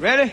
Ready?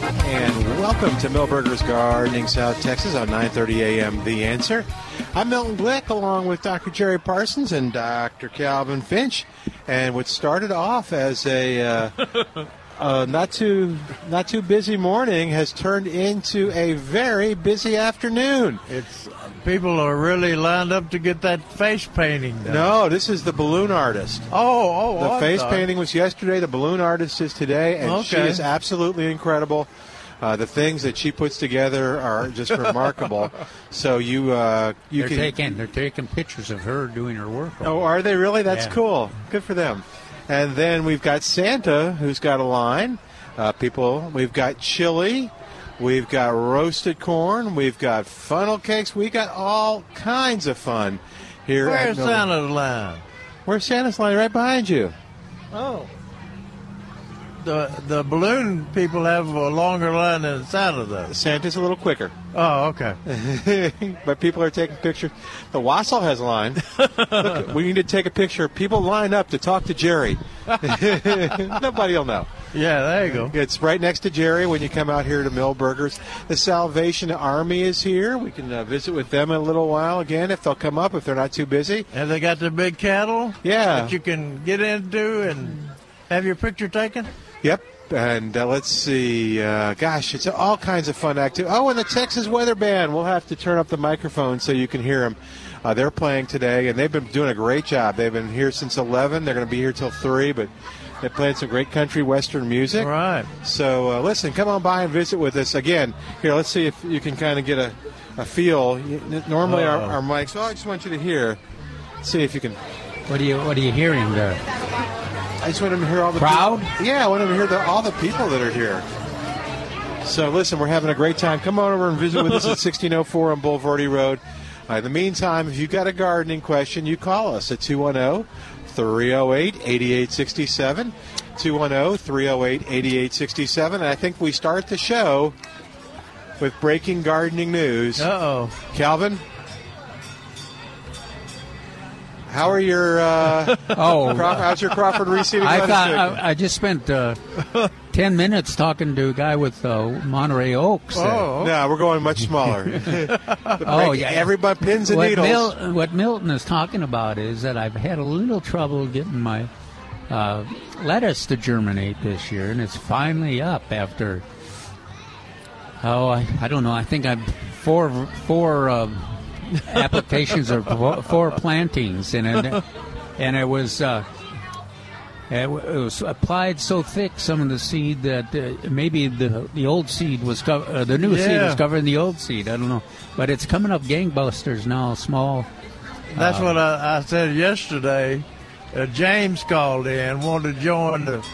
And welcome to Milberger's Gardening, South Texas on 9:30 a.m. The Answer. I'm Milton Glick, along with Dr. Jerry Parsons and Dr. Calvin Finch. And what started off as a uh, uh, not too not too busy morning has turned into a very busy afternoon. It's people are really lined up to get that face painting done. No, this is the balloon artist. Oh, oh, The I face thought- painting was yesterday. The balloon artist is today, and she is absolutely incredible. Uh, the things that she puts together are just remarkable. So you uh, you they're can taking they're taking pictures of her doing her work. Oh, are they really? That's Yeah. cool. Good for them. And then we've got Santa, who's got a line. Uh, people, we've got chili, we've got roasted corn, we've got funnel cakes, we got all kinds of fun here. at Where's Mil- Santa's line? Where's Santa's line? Right behind you. Oh. The the balloon people have a longer line than Santa does. Santa's a little quicker. Oh, okay. but people are taking pictures. The Wassel has a line. Look, we need to take a picture. People line up to talk to Jerry. Nobody will know. Yeah, there you go. It's right next to Jerry when you come out here to Milberger's. The Salvation Army is here. We can uh, visit with them in a little while again if they'll come up if they're not too busy. And they got the big cattle Yeah. that you can get into and have your picture taken. Yep. And uh, let's see. Uh, gosh, it's all kinds of fun activity. Oh, and the Texas Weather Band. We'll have to turn up the microphone so you can hear them. Uh, they're playing today, and they've been doing a great job. They've been here since 11. They're going to be here till 3, but they're playing some great country western music. Right. So uh, listen, come on by and visit with us again. Here, let's see if you can kind of get a, a feel. Normally, our, our mics. Oh, I just want you to hear. See if you can. What are you What are you hearing there? I just want them to hear all the Crowd? people- Yeah, I want them to hear the, all the people that are here. So listen, we're having a great time. Come on over and visit with us at 1604 on Bulverde Road. Uh, in the meantime, if you've got a gardening question, you call us at 210 308 8867. 210 308 8867. And I think we start the show with breaking gardening news. Uh oh. Calvin? How are your uh, Oh, Craw- how's your Crawford reseeding I thought? I, I just spent uh, ten minutes talking to a guy with uh, Monterey Oaks. there. Oh. No, we're going much smaller. Oh, yeah. everybody pins and what, needles. Mil- what Milton is talking about is that I've had a little trouble getting my uh, lettuce to germinate this year, and it's finally up after. Oh, I, I don't know. I think I'm four four uh, applications or four, four plantings, and it, and it was. Uh, it it was applied so thick, some of the seed that uh, maybe the the old seed was co- uh, the new seed was covering the old seed. I don't know, but it's coming up gangbusters now. Small. That's Uh, what I, I said yesterday. Uh, James called in, wanted to join the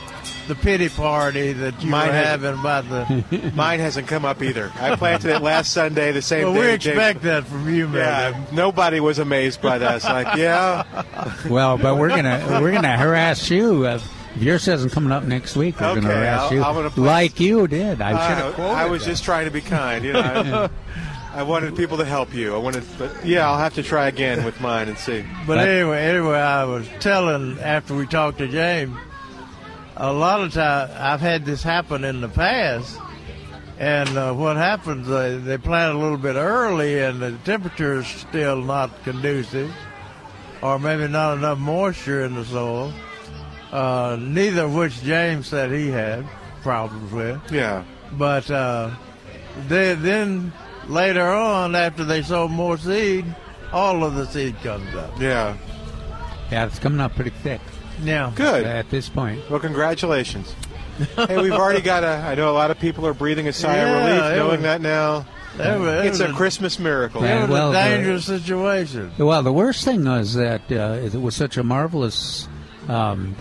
the pity party that you Mine were has- having about the. Mine hasn't come up either. I planted it last Sunday, the same well, day. we James- expect that from you, man. Yeah, nobody was amazed by that. Like, yeah, Well, but we're gonna we're gonna harass you. Uh, if yours isn't coming up next week, we're Okay, gonna harass I'll- you gonna like you did. I should have quoted I was that. just trying to be kind. You know, I, I wanted people to help you. I wanted, but yeah, I'll have to try again with mine and see. But But- anyway, anyway, I was telling after we talked to James, a lot of times I've had this happen in the past, and uh, what happens? They, they plant a little bit early, and the temperature is still not conducive, or maybe not enough moisture in the soil, uh, neither of which James said he had problems with. Yeah. But uh, they, then later on, after they sow more seed, all of the seed comes up. Yeah. Yeah, it's coming up pretty thick Yeah. Good. at this point. Well, congratulations. hey, we've already got a. I know a lot of people are breathing a sigh Yeah, of relief knowing was- that now. It was, It's it a Christmas miracle. Yeah. It was Well, a the- dangerous situation. Well, the worst thing was that uh, it was such a marvelous um,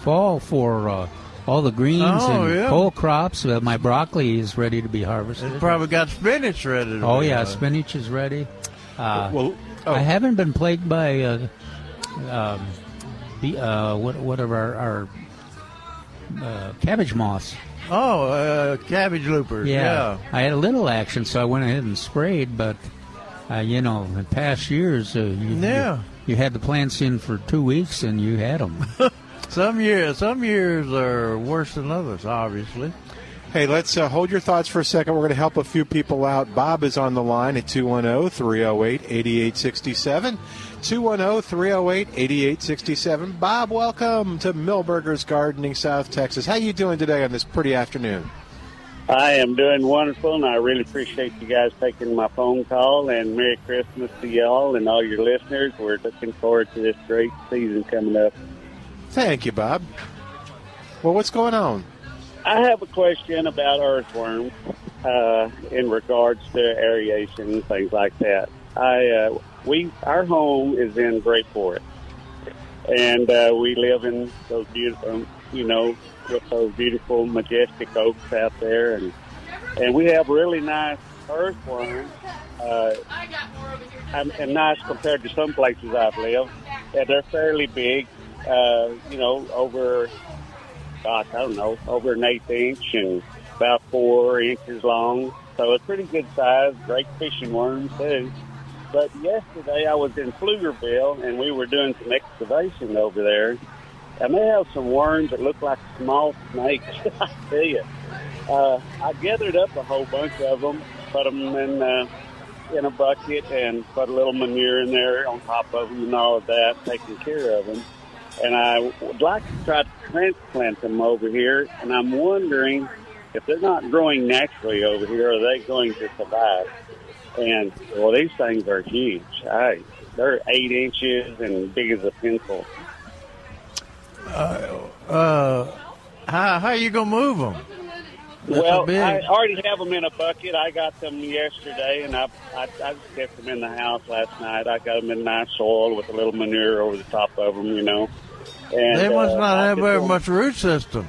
fall for uh, all the greens Oh, and yeah. cole crops. Uh, my broccoli is ready to be harvested. It probably got spinach ready. To Oh be yeah, harvested. spinach is ready. Uh, Well, oh, I haven't been plagued by uh, um, the uh, what what are our, our uh, cabbage moths? Oh, uh, cabbage loopers. Yeah. I had a little action, so I went ahead and sprayed. But uh, you know, in past years, uh, you, Yeah. you, you had the plants in for two weeks and you had them. Some years, some years are worse than others. Obviously. Hey, let's uh, hold your thoughts for a second. We're going to help a few people out. Bob is on the line at 210 308 8867. 210 308 8867. Bob, welcome to Milberger's Gardening, South Texas. How you doing today on this pretty afternoon? I am doing wonderful, and I really appreciate you guys taking my phone call. And Merry Christmas to y'all and all your listeners. We're looking forward to this great season coming up. Thank you, Bob. Well, what's going on? I have a question about earthworms uh, in regards to aeration and things like that. I uh, we our home is in Grey Forest, and uh, we live in those beautiful, you know, with those beautiful, majestic oaks out there, and and we have really nice earthworms, uh, and, nice compared to some places I've lived. And they're fairly big, uh, you know, over gosh, I don't know, over an eighth inch and about four inches long. So it's pretty good size, great fishing worms too. But yesterday I was in Pflugerville and we were doing some excavation over there. And they have some worms that look like small snakes. I tell you. Uh, I gathered up a whole bunch of them, put them in uh, in a bucket, and put a little manure in there on top of them and all of that, taking care of them and I would like to try to transplant them over here. And I'm wondering if they're not growing naturally over here, are they going to survive? And well, these things are huge. I, they're eight inches and big as a pencil. Uh, how how you gonna move them? That's well, I already have them in a bucket. I got them yesterday, and I, I I kept them in the house last night. I got them in nice soil with a little manure over the top of them, you know. And, They must uh, not I have very much root system.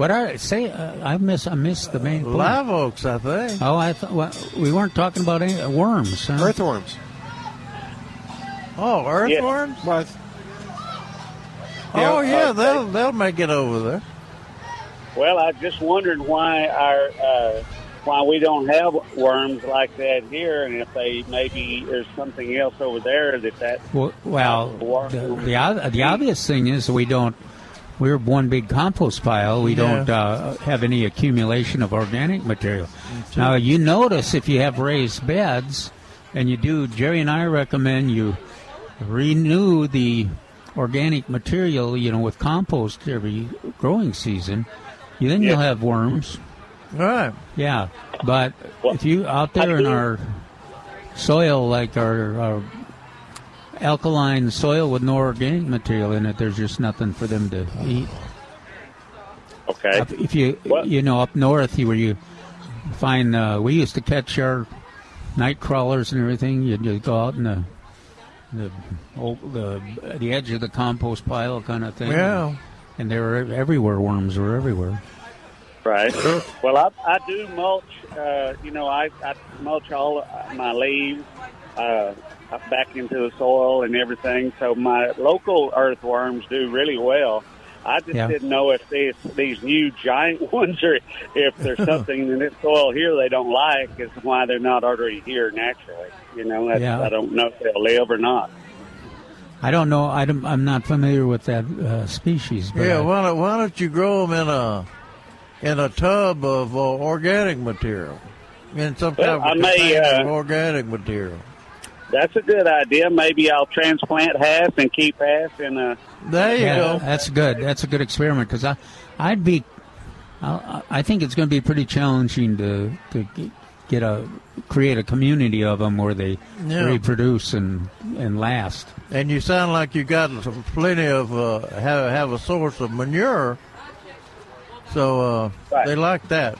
What are say? Uh, I miss I missed the main point. Live oaks, I think. Oh, I thought well, we weren't talking about any worms. Huh? Earthworms. Oh, earthworms. What? oh Yeah, yeah, uh, they'll they'll make it over there. Well, I just wondered why our uh, why we don't have worms like that here, and if they maybe there's something else over there that that Well, well the, the ob- the obvious thing is we don't. We're one big compost pile. We Yeah. don't uh, have any accumulation of organic material. Now you notice if you have raised beds, and you do. Jerry and I recommend you renew the organic material. You know, with compost every growing season. You then you'll have worms. Right. Yeah, but Well, if you out there I in do- our soil, like our, our alkaline soil with no organic material in it, there's just nothing for them to eat. okay. Up- If you Well- you know up north, you where you find uh, we used to catch our night crawlers and everything. You'd, you'd go out in the the oh, the the edge of the compost pile kind of thing. Yeah. and they were everywhere. Worms were everywhere. Right. well, I, I do mulch. Uh, you know, I, I mulch all my leaves uh, back into the soil and everything. So my local earthworms do really well. I just Yeah. didn't know if these these new giant ones are if there's something in this soil here they don't like is why they're not already here naturally. You know, that's, Yeah. I don't know if they'll live or not. I don't know. I don't, I'm not familiar with that uh, species. But Yeah. I- Why don't, why don't you grow them in a in a tub of uh, organic material? In some Well, kind of I may, uh, of organic material. That's a good idea. Maybe I'll transplant half and keep half, and uh, There you Yeah, go. that's good. That's a good experiment because I, I'd be, I, I think it's going to be pretty challenging to to get a create a community of them where they Yeah. reproduce and and last. And you sound like you got plenty of uh, have have a source of manure. So uh, Right. they like that.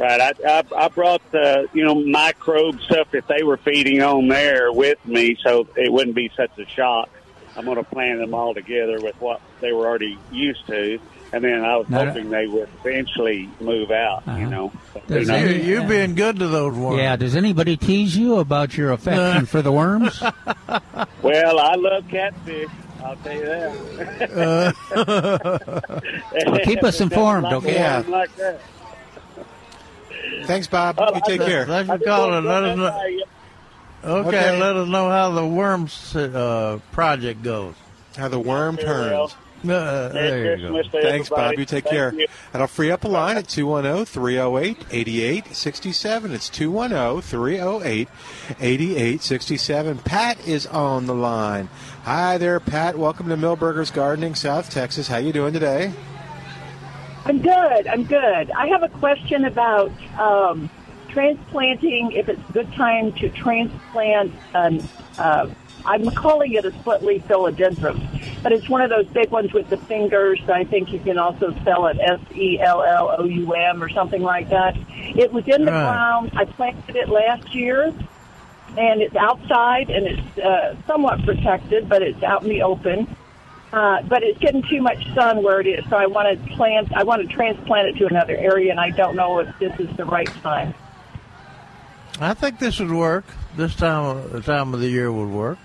Right. I I, I brought the you know microbe stuff that they were feeding on there with me, so it wouldn't be such a shock. I'm going to plant them all together with what they were already used to, and then I was Now- hoping they would eventually move out. You Uh-huh. know, But Does who knows? You, any- you being good to those worms. Yeah. Does anybody tease you about your affection for the worms? Well, I love catfish. I'll tell you that. Well, keep us informed, okay? Yeah. Like that. Thanks, Bob. You take I- care. Thanks I for just calling. Let us know. Okay, Okay. let us know how the worms uh, project goes. How the worm turns. Uh, there you go. Thanks. Bob. You take Thank care. you. And I'll free up a line at 210 308 8867. It's 210 308 8867. Pat is on the line. Hi there, Pat. Welcome to Milberger's Gardening, South Texas. How you doing today? I'm good. I'm good. I have a question about um, transplanting. If it's a good time to transplant, um, uh, I'm calling it a split leaf philodendron, but it's one of those big ones with the fingers. I think you can also spell it S E L L O U M or something like that. It was in the Right. ground. I planted it last year, and it's outside and it's uh, somewhat protected, but it's out in the open. Uh, but it's getting too much sun where it is, so I want to plant. I want to transplant it to another area, and I don't know if this is the right time. I think this would work. This time, the time of the year would work.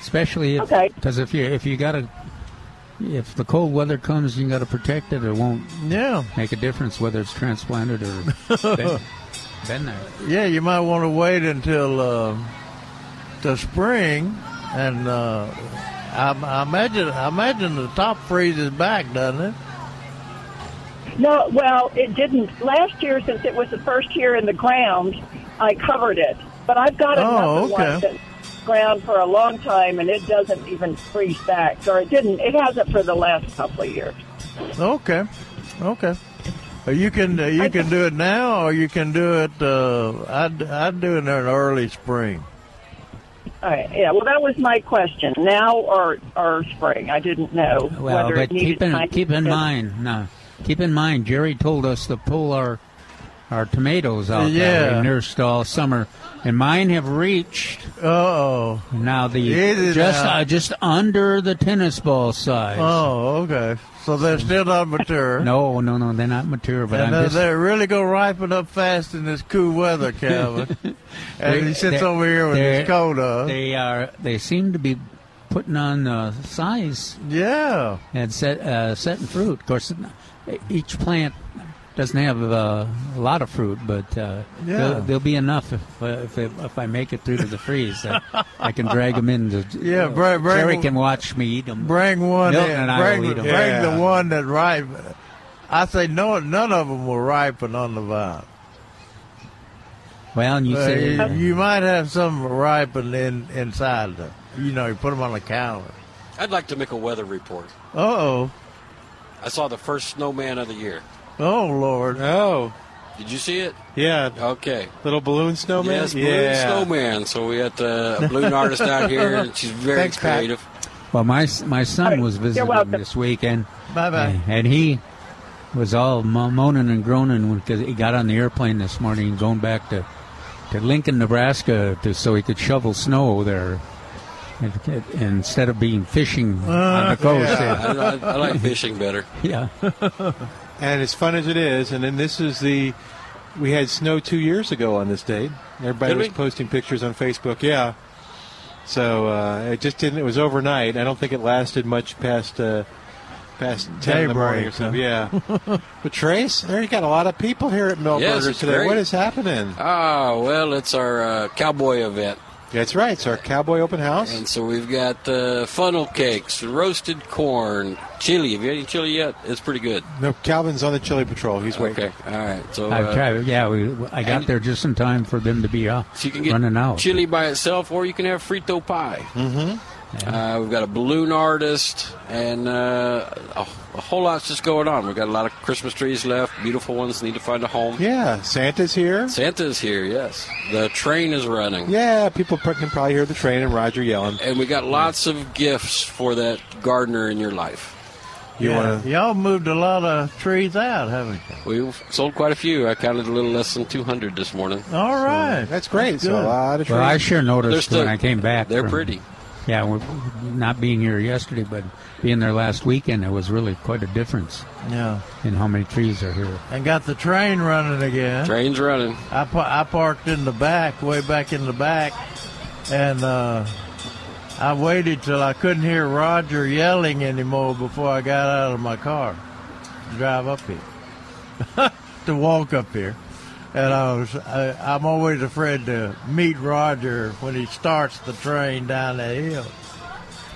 Especially if Okay. because if you if you got to if the cold weather comes, you got to protect it. It won't Yeah, make a difference whether it's transplanted or been, been there. yeah. You might want to wait until uh, the spring, and uh, I, I imagine I imagine the top freezes back, doesn't it? No, well, it didn't last year since it was the first year in the ground. I covered it, but I've got Oh, another okay. one that's ground for a long time, and it doesn't even freeze back, or it didn't. It hasn't for the last couple of years. Okay, okay. Uh, You can uh, you I- can do it now, or you can do it. Uh, I'd I'd do it in early spring. All right, yeah. Well, that was my question. Now or or spring? I didn't know Well, whether but it needed keep in keep in mind, no, keep in mind, Jerry told us to pull our our tomatoes out Yeah. that we nursed all summer, and mine have reached Oh, now the Easy just now. uh, just under the tennis ball size. oh, okay. So they're still not mature. No, no, no, they're not mature, but and I'm uh, just they really go ripen up fast in this cool weather, Calvin. and he sits over here with they're- his coat on. They are. They seem to be putting on uh, size yeah. and set uh, setting fruit. Of course, each plant doesn't have uh, a lot of fruit, but uh, Yeah. there'll, there'll be enough if uh, if, if I make it through to the freeze. that I can drag them in. To, Yeah, bring- bring- Jerry can watch me eat them. Bring one Milton in. and I bring will eat 'em. bring Yeah. the one that ripen. I say no. None of them will ripen on the vine. Well, and you Uh, say you, you might have some ripen in inside. The, you know, you put them on the counter. I'd like to make a weather report. Uh oh. I saw the first snowman of the year. Oh Lord. Oh, Did you see it? yeah. Okay. Little balloon snowman? Yes, balloon yeah. snowman. So we had uh, a balloon artist out here, and she's very Thanks, Pat. creative. well, my my son was visiting this weekend. Bye bye. And he was all moaning and groaning because he got on the airplane this morning going back to, to Lincoln, Nebraska, to, so he could shovel snow there. And- and- Instead of being fishing on the coast. I, I, I like fishing better. Yeah. And as fun as it is, and then this is the. We had snow two years ago on this date. Everybody Did was we? posting pictures on Facebook. Yeah. So uh, it just didn't. It was overnight. I don't think it lasted much past uh, past ten in the morning or Daybreak, so. Yeah. but Trace, there you got a lot of people here at Milberger's Yes, today. great. What is happening? Oh, well, it's our uh, cowboy event. That's right. It's our cowboy open house. And so we've got uh, funnel cakes, roasted corn, chili. Have you had any chili yet? It's pretty good. No, Calvin's on the chili patrol. He's waiting. Okay, all right. So I've uh, tried. Yeah, we, I got there just in time for them to be uh, So you can get running out. chili by itself, or you can have frito pie. Mm-hmm. Uh, we've got a balloon artist, and uh, a, a whole lot's just going on. We've got a lot of Christmas trees left. Beautiful ones need to find a home. Yeah, Santa's here. Santa's here. Yes, the train is running. Yeah, people can probably hear the train and Roger yelling. And we got lots of gifts for that gardener in your life. You Yeah. want to? Y'all moved a lot of trees out, haven't you? We've sold quite a few. I counted a little less than 200 this morning. All right. That's great. That's So a lot of trees. Well, I sure noticed still- when I came back. They're from- pretty. Yeah, we're not being here yesterday, but being there last weekend, it was really quite a difference Yeah. in how many trees are here. And got the train running again. Train's running. I, pa- I parked in the back, way back in the back, and uh, I waited till I couldn't hear Roger yelling anymore before I got out of my car to drive up here, to walk up here. And I was, I, I'm always afraid to meet Roger when he starts the train down that hill.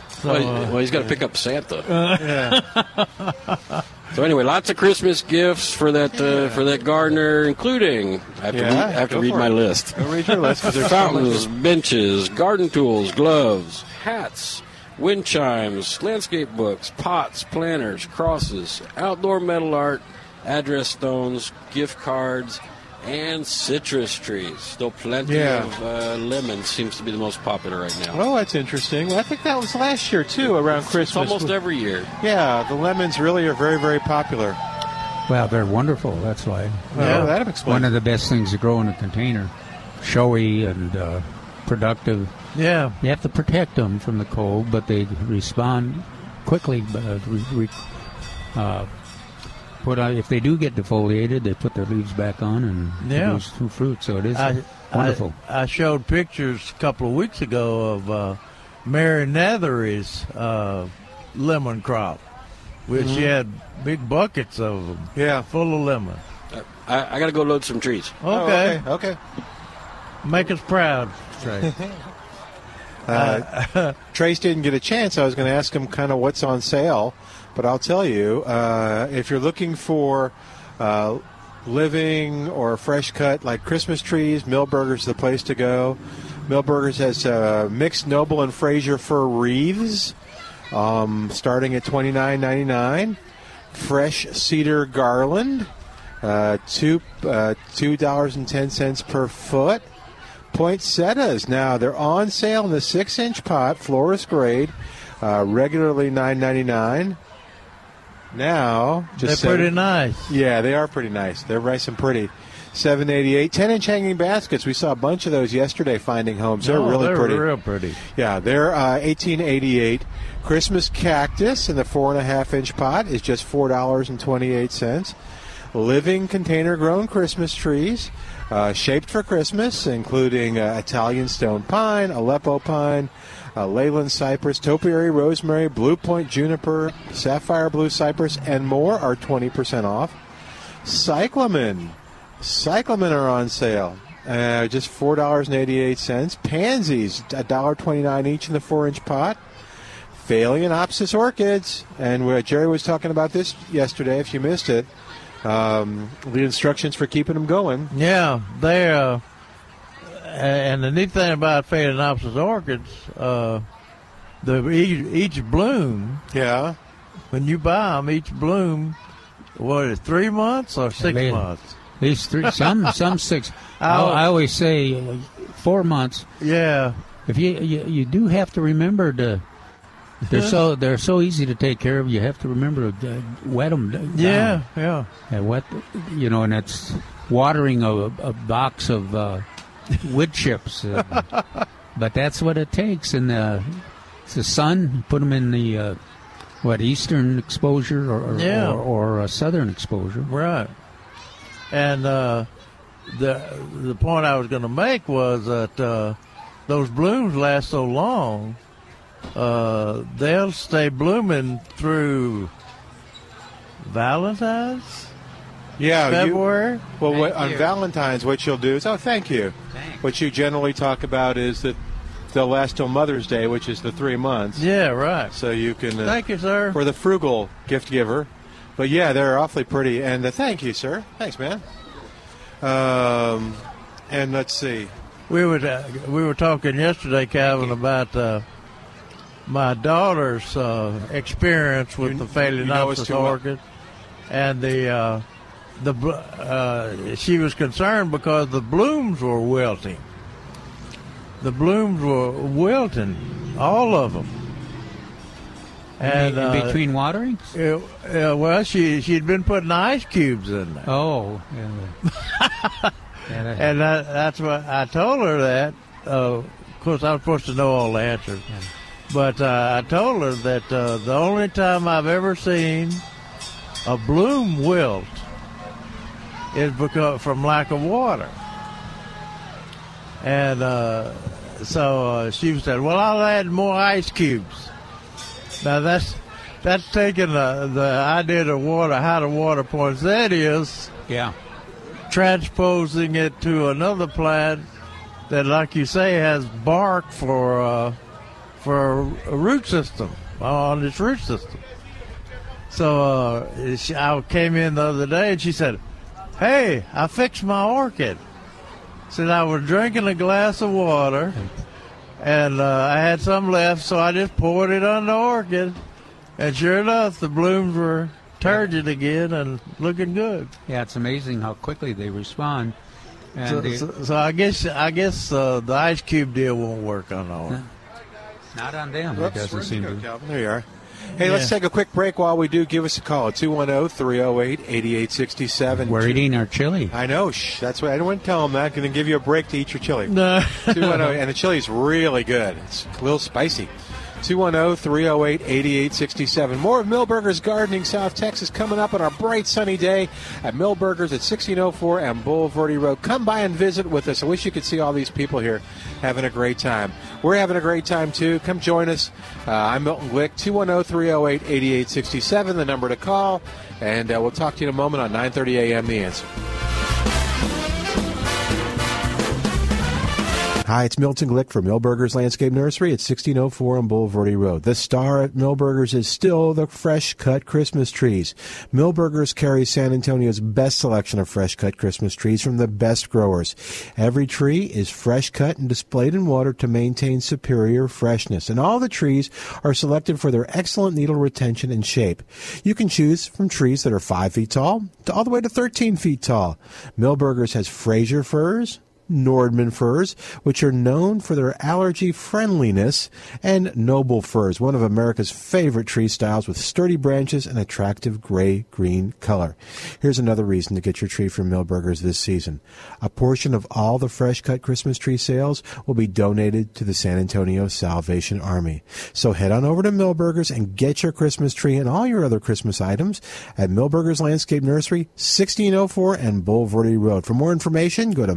So, well, uh, well, he's got to pick up Santa. yeah. So anyway, lots of Christmas gifts for that uh, for that gardener, including I have to, Yeah, read, I have to read my it. list. Go read your list. 'cause there's. Fountains, benches, garden tools, gloves, hats, wind chimes, landscape books, pots, planters, crosses, outdoor metal art, address stones, gift cards, and citrus trees. Still plenty Yeah. of uh, lemons seems to be the most popular right now. Oh, that's interesting. Well, I think that was last year too, around It's Christmas. almost every year. Yeah, the lemons really are very, very popular. Well, they're wonderful. That's why. Well, that'd explain. One of the best things to grow in a container. Showy and uh, productive. yeah. You have to protect them from the cold, but they respond quickly. But uh, re, re, uh, put on, if they do get defoliated, they put their leaves back on and Yeah. produce new fruit. So it is I, wonderful. I, I showed pictures a couple of weeks ago of uh, Mary Nethery's uh, lemon crop, which she had big buckets of them Yeah. full of lemon. I, I got to go load some trees. Oh, Okay, okay. okay. make us proud, Trey. Uh, Trace didn't get a chance. I was going to ask him kind of what's on sale, but I'll tell you uh, if you're looking for uh, living or fresh cut like Christmas trees, Milberger's the place to go. Milberger's has uh, mixed Noble and Fraser fir wreaths, um, starting at twenty nine ninety nine. Fresh cedar garland, uh, two uh, two dollars and ten cents per foot. Poinsettias now they're on sale in the six inch pot, florist grade, uh, regularly nine ninety nine. Now Just They're pretty seven- nice. Yeah, they are pretty nice. They're nice and pretty. Seven eighty eight, 10 inch hanging baskets. We saw a bunch of those yesterday. Finding homes, they're Oh, really they're pretty. real pretty. Yeah, they're uh, eighteen eighty eight. Christmas cactus in the four and a half inch pot is just four dollars and twenty eight cents. Living container grown Christmas trees, uh, shaped for Christmas, including uh, Italian stone pine, Aleppo pine, uh, Leyland cypress, topiary rosemary, blue point juniper, sapphire blue cypress, and more are twenty percent off. Cyclamen. Cyclamen are on sale. Uh, just four dollars and eighty-eight cents. Pansies, a dollar twenty-nine each in the four-inch pot. Phalaenopsis orchids, and uh, Jerry was talking about this yesterday. If you missed it, um, the instructions for keeping them going. Yeah, they uh, and the neat thing about Phalaenopsis orchids, uh, the each, each bloom Yeah, when you buy them, each bloom, what is it, three months or six They- months? At least three, some some six. I. I always say uh, four months. Yeah, If you, you you do have to remember to. They're so they're so easy to take care of. You have to remember to uh, wet them. yeah, yeah. And wet, you know, and that's watering a, a box of uh, wood chips. Uh, but that's what it takes. And uh, it's the sun. Put them in the uh, what eastern exposure or or, Yeah. or, or uh, southern exposure. Right. And uh, the the point I was going to make was that uh, those blooms last so long, uh, they'll stay blooming through Valentine's, yeah. you- February. well, what, on. Valentine's, what you'll do is, oh, thank you. Thanks. What you generally talk about is that they'll last till Mother's Day, which is the three months. Yeah, right. So you can. Uh, Thank you, sir. For the frugal gift giver. But yeah, they're awfully pretty. And uh, thank you, sir. Thanks, man. Um, and let's see. We were uh, we were talking yesterday, Calvin, about uh, my daughter's uh, experience with You- the you know us Phalaenopsis too well. orchid, and the uh, the uh, she was concerned because the blooms were wilting. The blooms were wilting, all of them. And in uh, between waterings? uh, uh, well, she she'd been putting ice cubes in there. Oh, yeah. Yeah, that- And that, that's what I told her that. Uh, of course, I was supposed to know all the answers. But uh, I told her that uh, the only time I've ever seen a bloom wilt is because from lack of water. And uh, so uh, she said, "Well, I'll add more ice cubes." Now that's that's taking the the idea of water, how the water poinsettias yeah. transposing it to another plant that, like you say, has bark for uh, for a root system on its root system. So uh, she, I came in the other day and she said, "Hey, I fixed my orchid." Said I was drinking a glass of water, and uh, I had some left, so I just poured it on the orchid, and sure enough, the blooms were turgid again and looking good. Yeah, it's amazing how quickly they respond. And So, they- so, so I guess I guess uh, the ice cube deal won't work on all. not on them. Whoops, it doesn't seem go, to. Calvin? There you are. Hey, let's take a quick break while we do. Give us a call at 210 308 8867. We're eating our chili. I know. Shh, that's why I don't want to tell them that. Going to give you a break to eat your chili. No. Oh, and the chili is really good. It's a little spicy. 210 308 8867. More of Milberger's Gardening South Texas coming up on our bright sunny day at Milberger's at 1604 and Bulverde Road. Come by and visit with us. I wish you could see all these people here having a great time. We're having a great time too. Come join us. Uh, I'm Milton Glick, 210 308 8867, the number to call. And uh, we'll talk to you in a moment on 9:30 a.m. The Answer. Hi, it's Milton Glick from Milberger's Landscape Nursery at 1604 on Bulverde Road. The star at Milberger's is still the fresh cut Christmas trees. Milberger's carries San Antonio's best selection of fresh cut Christmas trees from the best growers. Every tree is fresh cut and displayed in water to maintain superior freshness. And all the trees are selected for their excellent needle retention and shape. You can choose from trees that are 5 feet tall to all the way to 13 feet tall. Milberger's has Fraser firs, Nordmann firs, which are known for their allergy friendliness, and noble firs, one of America's favorite tree styles with sturdy branches and attractive gray green color. Here's another reason to get your tree from Milberger's this season. A portion of all the fresh cut Christmas tree sales will be donated to the San Antonio Salvation Army. So head on over to Milberger's and get your Christmas tree and all your other Christmas items at Milberger's Landscape Nursery, 1604 and Bulverde Road. For more information, go to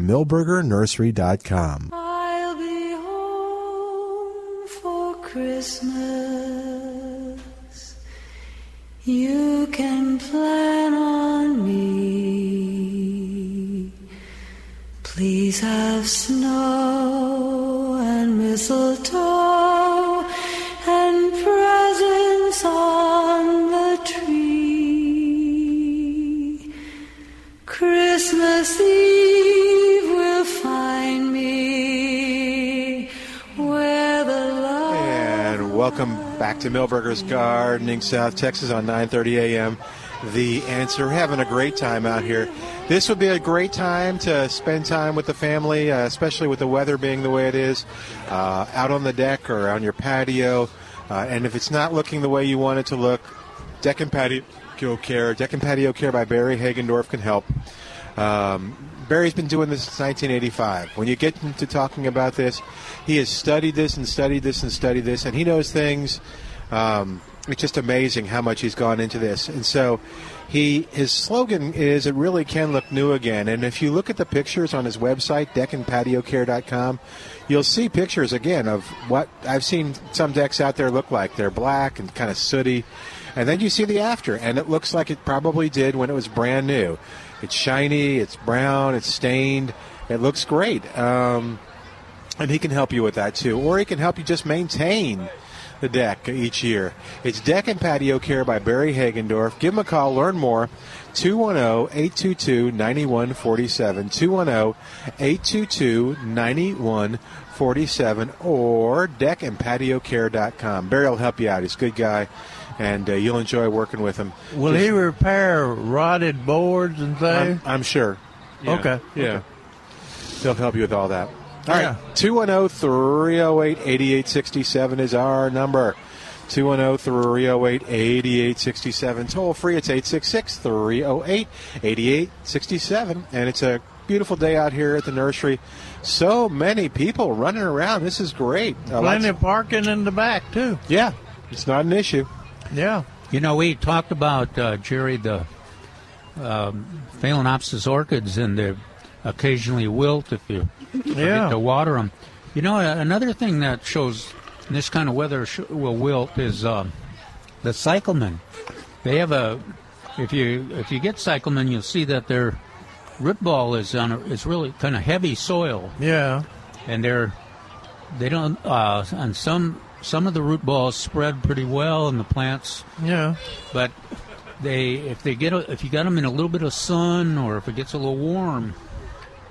milbergernursery.com. I'll be home for Christmas. You can plan on me. Please have snow and mistletoe and presents on the tree. Christmas Eve welcome back to Milberger's Gardening, South Texas on 9:30 a.m. The answer. Having a great time out here. This would be a great time to spend time with the family, uh, especially with the weather being the way it is, uh, out on the deck or on your patio. Uh, and if it's not looking the way you want it to look, Deck and Patio Care, Deck and Patio Care by Barry Hagendorf can help. Um, Barry's been doing this since 1985. When you get into talking about this, he has studied this and studied this and studied this, and he knows things. Um, it's just amazing how much he's gone into this. And so, he his slogan is "It really can look new again." And if you look at the pictures on his website, deckandpatiocare.com, you'll see pictures again of what I've seen some decks out there look like. They're black and kind of sooty. And then you see the after, and it looks like it probably did when it was brand new. It's shiny, it's brown, it's stained, it looks great. Um, and he can help you with that too, or he can help you just maintain the deck each year. It's Deck and Patio Care by Barry Hagendorf. Give him a call, learn more. oh, 210 822 9147. 210 822 9147 or deckandpatiocare.com. Barry will help you out. He's a good guy, and uh, you'll enjoy working with him. Will Just- he repair rotted boards and things? I'm, I'm sure. Yeah. Okay. Yeah. Okay. They'll help you with all that. All right. Yeah. 210 308 8867 is our number. 210 308 8867. Toll free, it's 866 308 8867. And it's a beautiful day out here at the nursery. So many people running around. This is great. Uh, Plenty of parking in the back too. yeah, it's not an issue. Yeah. You know, we talked about uh, Jerry the um, Phalaenopsis orchids, and they occasionally wilt if you forget Yeah. to water them. You know, another thing that shows this kind of weather sh- will wilt is um, the cyclamen. They have a if you if you get cyclamen, you'll see that their root ball is on a, is really kind of heavy soil Yeah. and they're they don't uh, and some some of the root balls spread pretty well in the plants Yeah. but they if they get a, if you got them in a little bit of sun or if it gets a little warm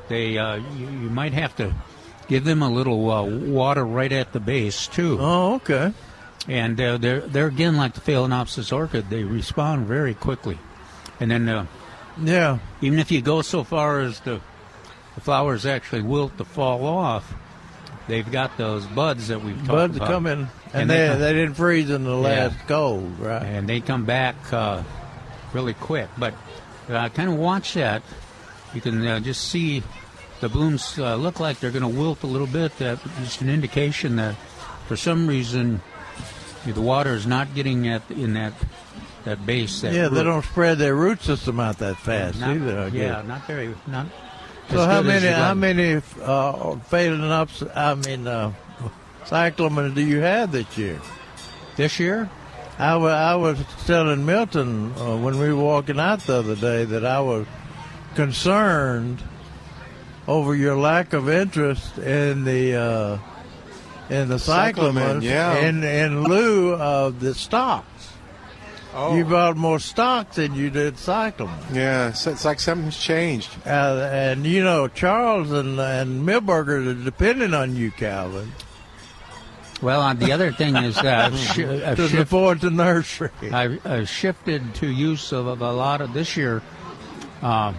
they uh, you, you might have to give them a little uh, water right at the base too Oh, okay. and uh, they're they're again like the phalaenopsis orchid they respond very quickly and then uh, Yeah. even if you go so far as the, the flowers actually wilt to fall off, they've got those buds that we've talked Buds about. come in, and, And they they come- they didn't freeze in the Yeah. last cold, right? and they come back uh, really quick. But uh, kind of watch that. You can uh, just see the blooms uh, look like they're going to wilt a little bit. That's just an indication that for some reason the water is not getting at in that that base. That yeah, they don't spread their root system out that fast Not- either. I yeah, not very not. So how many how many uh, phalaenopsis? I mean, uh, cyclamen do you have this year? This year? I wa- I was telling Milton uh, when we were walking out the other day that I was concerned over your lack of interest in the uh, in the Cyclamen, cyclamen yeah. in in lieu of the stocks. Oh. You bought more stock than you did cyclamen. Yeah, so it's like something's changed. Uh, and you know Charles and and Milberger are depending on you, Calvin, Well, uh, the other thing is that I've, shi- I've, to shift, support the nursery. I've, I've shifted to use of, of a lot of this year, uh,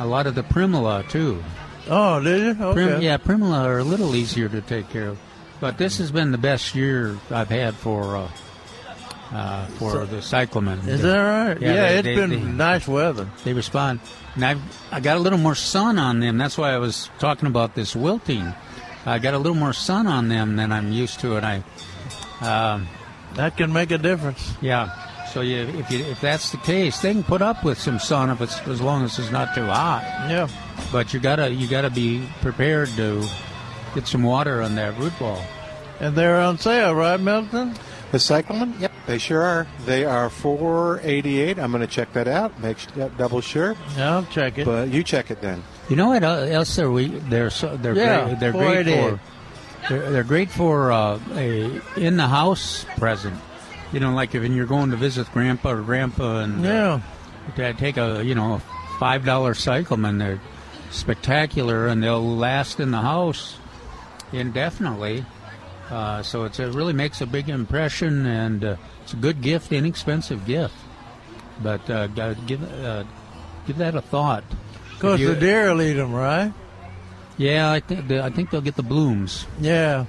a lot of the primula too. Oh, did you? Okay. Prim, yeah, primula are a little easier to take care of, but this has been the best year I've had for uh, for the cyclamen. Is that right? Yeah, Yeah, they- it's they- been they- nice weather. They respond, and I I got a little more sun on them. That's why I was talking about this wilting. I got a little more sun on them than I'm used to, and I. Um, That can make a difference. Yeah. So you, if you, if that's the case, they can put up with some sun if it's as long as it's not too hot. Yeah. But you gotta you gotta be prepared to get some water on that root ball. And they're on sale, right, Milton? The cyclamen? Yep, they sure are. They are 488. I'm going to check that out. Make sh- double sure. Yeah, I'll check it. But you check it then. You know what else are we? They're so, they're Yeah, great. They're great 488. for. They're, they're great for uh, a in the house present. You know, like if you're going to visit grandpa or grandpa, and uh, Yeah. to take a you know a five dollar cyclamen. They're spectacular and they'll last in the house indefinitely. Uh, so it's, it really makes a big impression and uh, it's a good gift, inexpensive gift. But uh, give uh, give that a thought. Of course, If you- the deer will eat them, right? Yeah, I think I think they'll get the blooms. Yeah.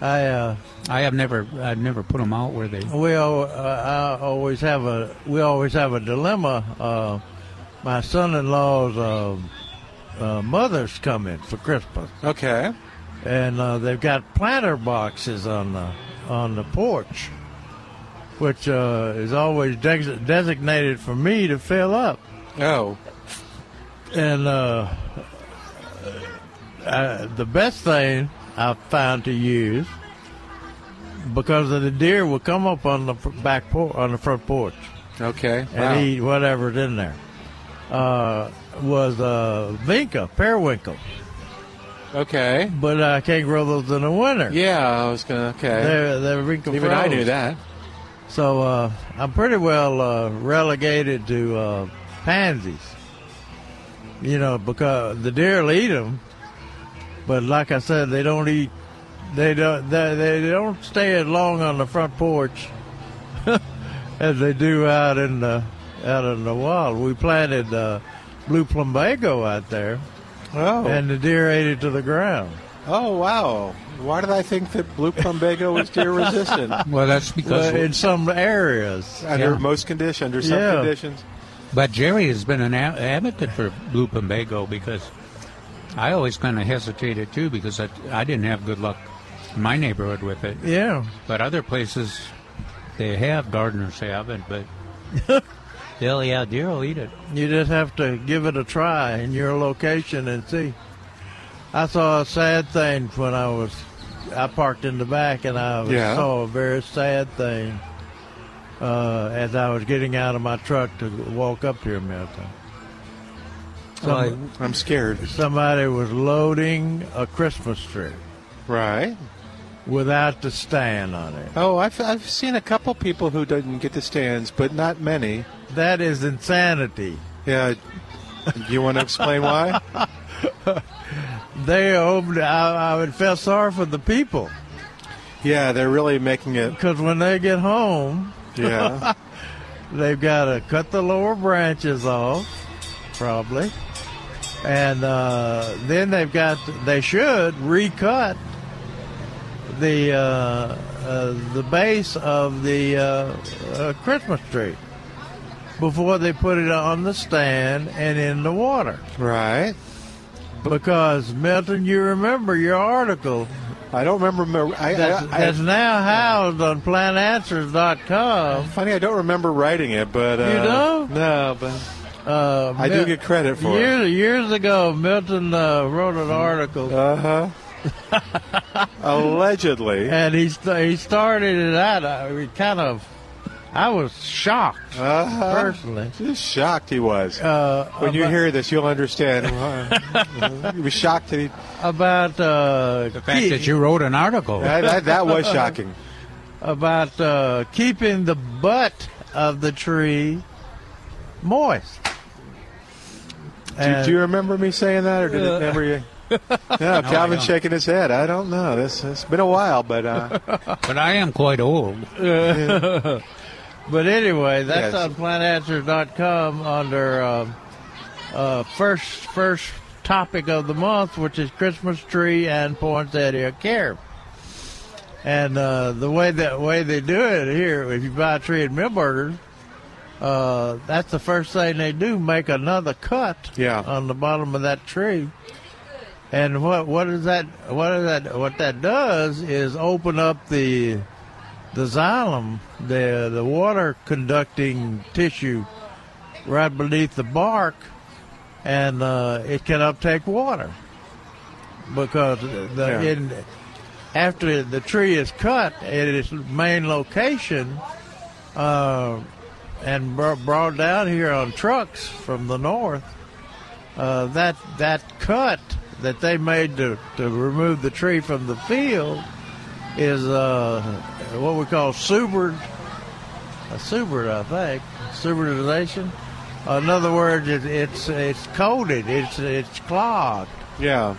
I uh, I have never I've never put them out where they. we al- uh, I always have a we always have a dilemma. Uh, my son-in-law's uh, uh, mother's coming for Christmas, Okay. And uh, they've got planter boxes on the on the porch, which uh, is always des- designated for me to fill up. Oh. And uh, uh, the best thing I've found to use because of the deer will come up on the back por- on the front porch Okay. and Wow. eat whatever's in there. Uh, was uh, vinca, periwinkle. Okay. but I can't grow those in the winter. Yeah, I was gonna. Okay. They're they're wrinkle Even I knew that. So uh, I'm pretty well uh, relegated to uh, pansies. You know, because the deer will eat them, but like I said, they don't eat. They don't. They, they don't stay as long on the front porch as they do out in the out in the wild. We planted uh, blue plumbago out there, Oh. and the deer ate it to the ground. oh wow. Why did I think that blue plumbago was deer resistant? Well, that's because. Well, in some areas, Under Yeah. most conditions, under some Yeah. conditions. But Jerry has been an advocate for blue plumbago because I always kind of hesitated too because I, I didn't have good luck in my neighborhood with it. yeah. But other places, they have gardeners have it, but they'll yeah, deer will eat it. You just have to give it a try in your location and see. I saw a sad thing when I was I parked in the back and I was, Yeah. saw a very sad thing uh, as I was getting out of my truck to walk up here, Milton. Some, I'm scared. somebody was loading a Christmas tree Right. without the stand on it. Oh, I've I've seen a couple people who didn't get the stands, but not many. That is insanity. Yeah. Do you want to explain why? They opened. I, I feel sorry for the people Yeah, they're really making it. because when they get home, Yeah. They've got to cut the lower branches off, probably, and uh, then they've got they should recut the uh, uh, the base of the uh, uh, Christmas tree before they put it on the stand and in the water. right. Because Milton, you remember your article I don't remember. I, that's, I, I, that's now housed on plantanswers.com. funny, I don't remember writing it, but uh, You don't? No, but Uh, I do get credit for it. years, Years ago, Milton uh, wrote an article, Uh huh. Allegedly. and he st- he started it out. I kind of, I was shocked Uh-huh. personally. Just shocked he was. Uh, when you hear this, you'll understand. he was shocked that he. about uh, The fact that you wrote an article. That, that, that was shocking. about uh, keeping the butt of the tree moist. Do, do you remember me saying that, or did Uh, it never? You? No, Calvin's don't. shaking his head. I don't know. This it's been a while, but uh, But I am quite old. But anyway, that's Yes. on plantanswers.com under um uh, first first topic of the month, which is Christmas tree and poinsettia care. And uh, the way that way they do it here, if you buy a tree at Milberger's, uh, that's the first thing they do: make another cut Yeah. on the bottom of that tree. And what what is that? What is that? What that does is open up the the xylem, the the water conducting tissue right beneath the bark, and uh, it can uptake water because the Yeah. in, after the tree is cut at its main location uh, and br- brought down here on trucks from the north, uh, that that cut that they made to, to remove the tree from the field is uh, what we call subered, a subert, I think, suberitization. In other words, it, it's it's coated, it's it's clogged yeah.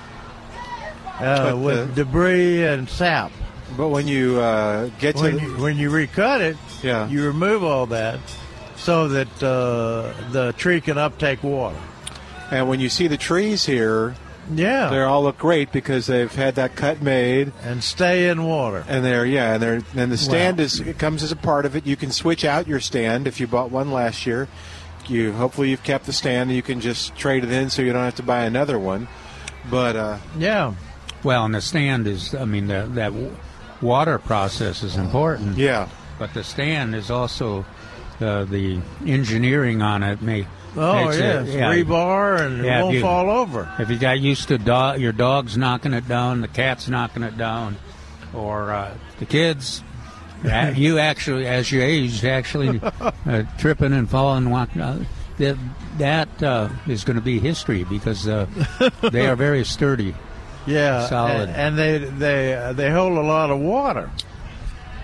uh, with uh, debris and sap. But when you uh, get to When the- you, when you recut it, yeah, you remove all that so that uh, the tree can uptake water. and when you see the trees here, Yeah, they all look great because they've had that cut made, and stay in water. and they're yeah, and they're and the stand Well- is it comes as a part of it. You can switch out your stand if you bought one last year. You hopefully you've kept the stand. and You can just trade it in so you don't have to buy another one. But uh, Yeah, Well, and the stand is, I mean, the, that water process is important. yeah, But the stand is also uh, the engineering on it. May, oh makes it- yes, yeah. rebar and Yeah, it won't you- fall over. If you got used to dog, your dog's knocking it down, the cat's knocking it down, or uh, the kids, you actually, as you age, actually uh, tripping and falling, uh, that that uh, is going to be history because uh, they are very sturdy. Yeah, Solid. and, and they they uh, they hold a lot of water,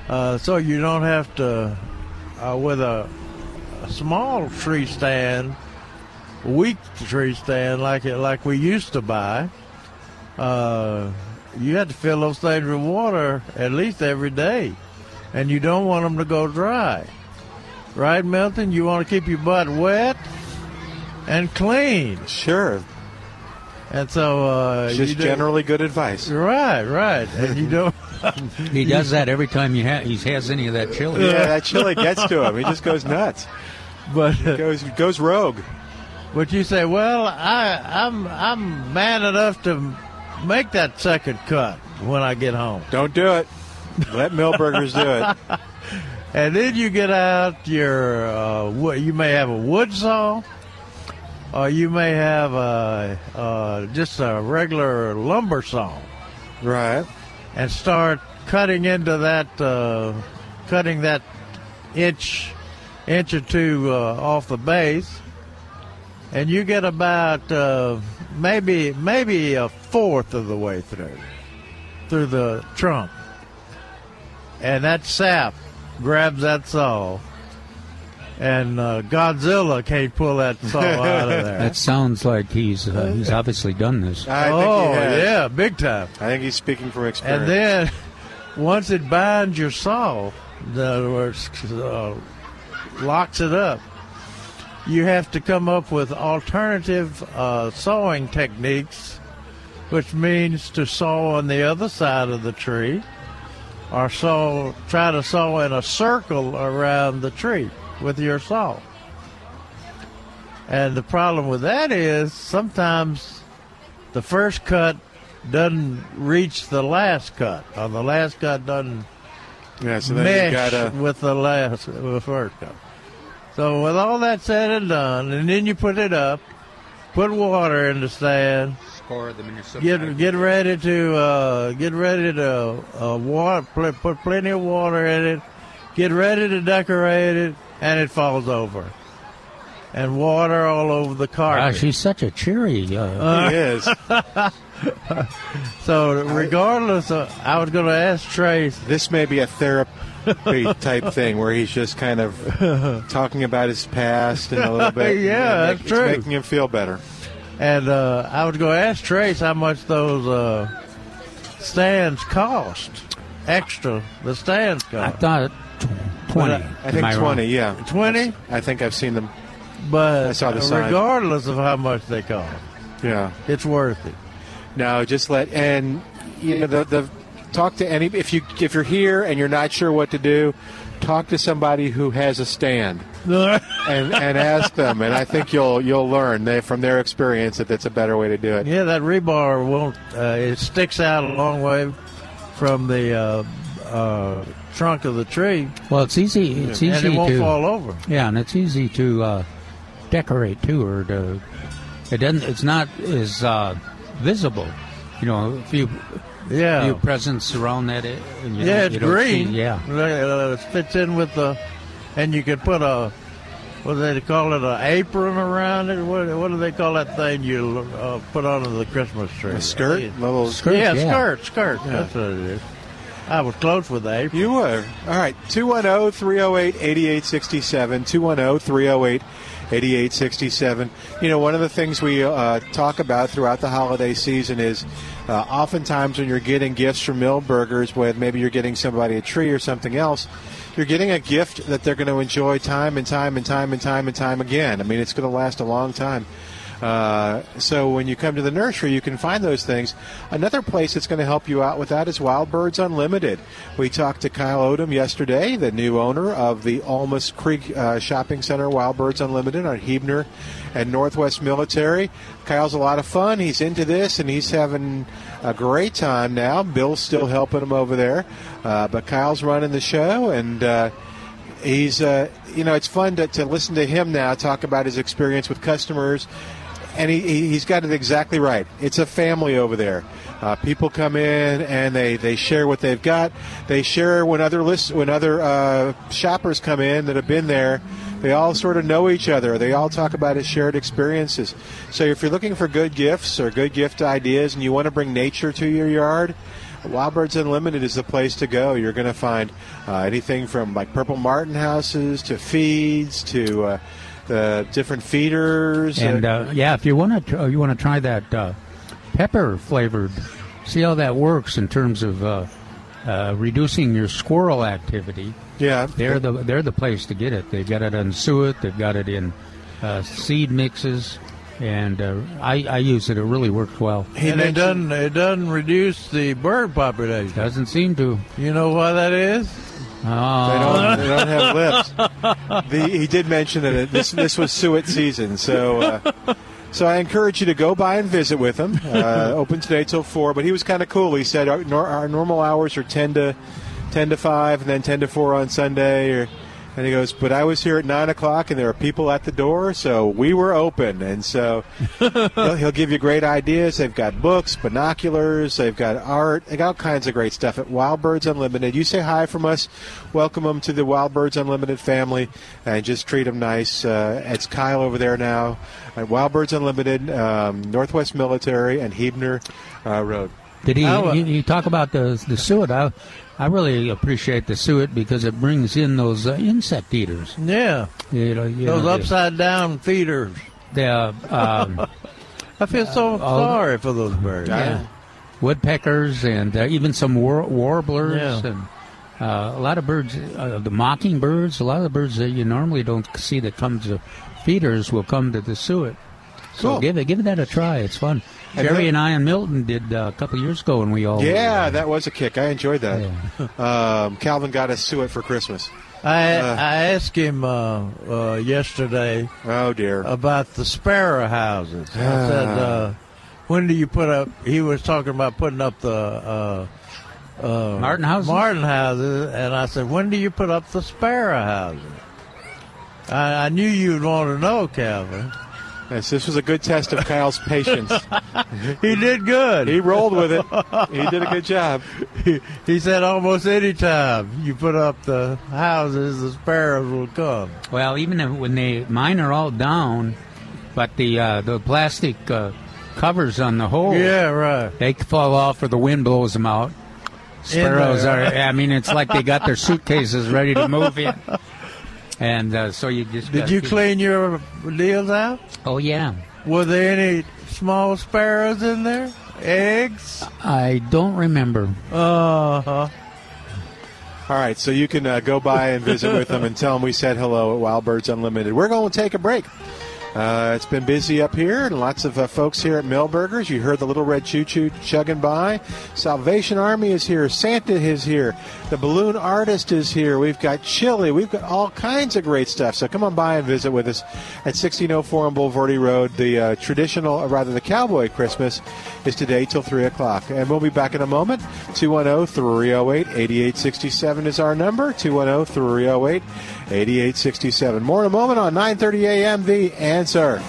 uh, so you don't have to uh, with a, a small tree stand, weak tree stand like it like we used to buy. Uh, you had to fill those things with water at least every day, and you don't want them to go dry. Right, Milton? You want to keep your butt wet and clean. Sure. And so uh, just generally good advice. Right, right. And you don't. He does that every time you ha- he has any of that chili. Yeah, that chili gets to him. He just goes nuts. But He goes goes rogue. But you say, well, I, I'm I'm man enough to make that second cut when I get home. Don't do it. Let Milberger's do it. And then you get out your, uh, you may have a wood saw, or you may have a, uh, just a regular lumber saw. Right. And start cutting into that, uh, cutting that inch, inch or two uh, off the base. And you get about uh, maybe maybe a fourth of the way through, through the trunk. And that sap grabs that saw, and uh, Godzilla can't pull that saw out of there. That sounds like he's uh, he's obviously done this. I think oh he has. yeah, big time. I think he's speaking from experience. And then once it binds your saw, in other uh, locks it up, you have to come up with alternative uh, sawing techniques, which means to saw on the other side of the tree, or saw try to saw in a circle around the tree with your saw. And the problem with that is sometimes the first cut doesn't reach the last cut, or the last cut doesn't yeah, so mesh gotta with the last, with the first cut. So with all that said and done, and then you put it up, put water in the stand, Score the Minnesota. get get ready to uh, get ready to uh, water, pl- put plenty of water in it, get ready to decorate it, and it falls over, and water all over the carpet. Gosh, he's such a cheery. Uh, he is. So regardless, of, I was going to ask Trace. This may be a therapy type thing where he's just kind of talking about his past and a little bit. Yeah, and that's it's true. making him feel better. And uh, I was going to ask Trace how much those uh, stands cost. Extra, the stands cost. I cost. thought tw- twenty. But, uh, I think Am wrong? twenty. Yeah, 20? I think I've seen them. But I saw the sign. regardless of how much they cost, Yeah. it's worth it. No, just let and you know the the talk to any if you if you're here and you're not sure what to do, talk to somebody who has a stand and and ask them, and I think you'll you'll learn they from their experience that that's a better way to do it. Yeah, that rebar won't. Uh, it sticks out a long way from the uh, uh, trunk of the tree, Well, it's easy. It's easy and it won't to fall over. yeah, and it's easy to uh, decorate too, or to it doesn't. It's not as uh, visible. You know, a few Yeah, few presents around that. it- and you yeah, it's green. see- yeah, Uh, it fits in with the, and you could put a, what do they call it, an apron around it. What, what do they call that thing you uh, put onto the Christmas tree? A skirt, little Skirt, yeah, yeah. skirt, skirt. That's what it is. I was close with the apron. You were. All right. oh, 210 308 8867. 210 308 8867. You know, one of the things we uh, talk about throughout the holiday season is uh, oftentimes when you're getting gifts from Milberger's, with maybe you're getting somebody a tree or something else, you're getting a gift that they're going to enjoy time and time and time and time and time again. I mean, it's going to last a long time. Uh, so when you come to the nursery, you can find those things. Another place that's going to help you out with that is Wild Birds Unlimited. We talked to Kyle Odom yesterday, the new owner of the Almas Creek uh, Shopping Center, Wild Birds Unlimited on Huebner and Northwest Military. Kyle's a lot of fun. He's into this and he's having a great time now. Bill's still helping him over there, uh, but Kyle's running the show and. Uh, he's uh, you know it's fun to, to listen to him now talk about his experience with customers and he, he- he's got it exactly right it's a family over there uh, people come in and they, they share what they've got they share when other list, when other uh, shoppers come in that have been there They all sort of know each other. They all talk about his shared experiences. So if you're looking for good gifts or good gift ideas and you want to bring nature to your yard, Wild Birds Unlimited is the place to go. You're going to find uh, anything from like purple martin houses to feeds to uh, the different feeders. And uh, yeah, if you want to, you want to try that uh, pepper flavored. See how that works in terms of uh, uh, reducing your squirrel activity. Yeah, they're the they're the place to get it. They've got it in suet. They've got it in uh, seed mixes, and uh, I, I use it. It really works well. and it doesn't it doesn't reduce the bird population. Doesn't seem to. You know why that is? Oh. They don't, they don't have lips. The, he did mention that it, this this was suet season, so uh, so I encourage you to go by and visit with him. Uh, open today till four, but he was kind of cool. He said our, our normal hours are ten to ten to five, and then ten to four on Sunday. Or, and he goes, but I was here at nine o'clock, and there were people at the door, so we were open. And so he'll, he'll give you great ideas. They've got books, binoculars, they've got art, they got all kinds of great stuff at Wild Birds Unlimited. You say hi from us, welcome them to the Wild Birds Unlimited family, and just treat them nice. Uh, it's Kyle over there now at Wild Birds Unlimited, um, Northwest Military, and Huebner uh, Road. Did he? Oh, uh, you, you talk about the the suet. I, I really appreciate the suet because it brings in those uh, insect eaters. Yeah, you know, you those know, upside down feeders. The um, I feel so sorry for those birds. Yeah. Woodpeckers and uh, even some war- warblers Yeah. and uh, a lot of birds, uh, the mockingbirds, a lot of the birds that you normally don't see that come to feeders will come to the suet. So Cool. give it, give that a try. It's fun. And Jerry then- and I and Milton did uh, a couple years ago, and we all Yeah, that was a kick. I enjoyed that. Um, Calvin got us suet for Christmas. I Uh, I asked him uh, uh, yesterday. Oh dear. About the sparrow houses. I Ah. said, uh, "When do you put up?" He was talking about putting up the uh, uh, Martin houses? Martin houses, and I said, "When do you put up the sparrow houses?" I, I knew you'd want to know, Calvin. Yes, this was a good test of Kyle's patience. he did good. He rolled with it. He did a good job. He, he said, "Almost any time you put up the houses, the sparrows will come." Well, even when they mine are all down, but the uh, the plastic uh, covers on the hole, Yeah, right. they fall off or the wind blows them out. Sparrows there. are. I mean, it's like they got their suitcases ready to move in, and uh, so you just Did you keep- clean your deals out? Oh yeah. Were there any small sparrows in there? Eggs? I don't remember. Uh huh. All right, so you can uh, go by and visit with them and tell them we said hello at Wild Birds Unlimited. We're going to take a break. Uh, it's been busy up here, and lots of uh, folks here at Milberger's. You heard the little red choo choo chugging by. Salvation Army is here. Santa is here. The balloon artist is here. We've got chili. We've got all kinds of great stuff. So come on by and visit with us at 1604 on Bulverde Road. The uh, traditional, or rather the cowboy Christmas, is today till 3 o'clock. And we'll be back in a moment. 210 308 8867 is our number. 210 308 8867. More in a moment on 930 a.m. The Answer.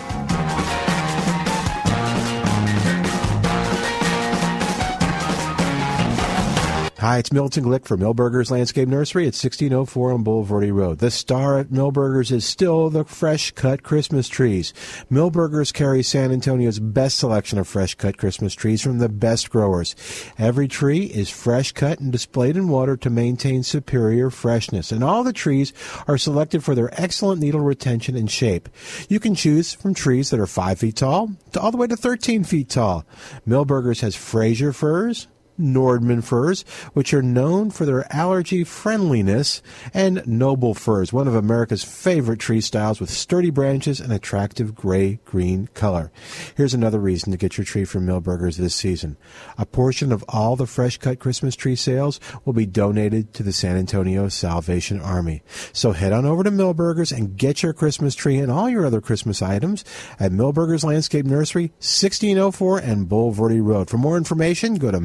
Hi, it's Milton Glick for Milberger's Landscape Nursery at 1604 on Bulverde Road. The star at Milberger's is still the fresh cut Christmas trees. Milberger's carries San Antonio's best selection of fresh cut Christmas trees from the best growers. Every tree is fresh cut and displayed in water to maintain superior freshness. And all the trees are selected for their excellent needle retention and shape. You can choose from trees that are 5 feet tall to all the way to 13 feet tall. Milberger's has Fraser firs, Nordmann firs, which are known for their allergy friendliness, and noble firs, one of America's favorite tree styles with sturdy branches and attractive gray green color. Here's another reason to get your tree from Milberger's this season. A portion of all the fresh cut Christmas tree sales will be donated to the San Antonio Salvation Army. So head on over to Milberger's and get your Christmas tree and all your other Christmas items at Milberger's Landscape Nursery, 1604 and Bulverde Road. For more information, go to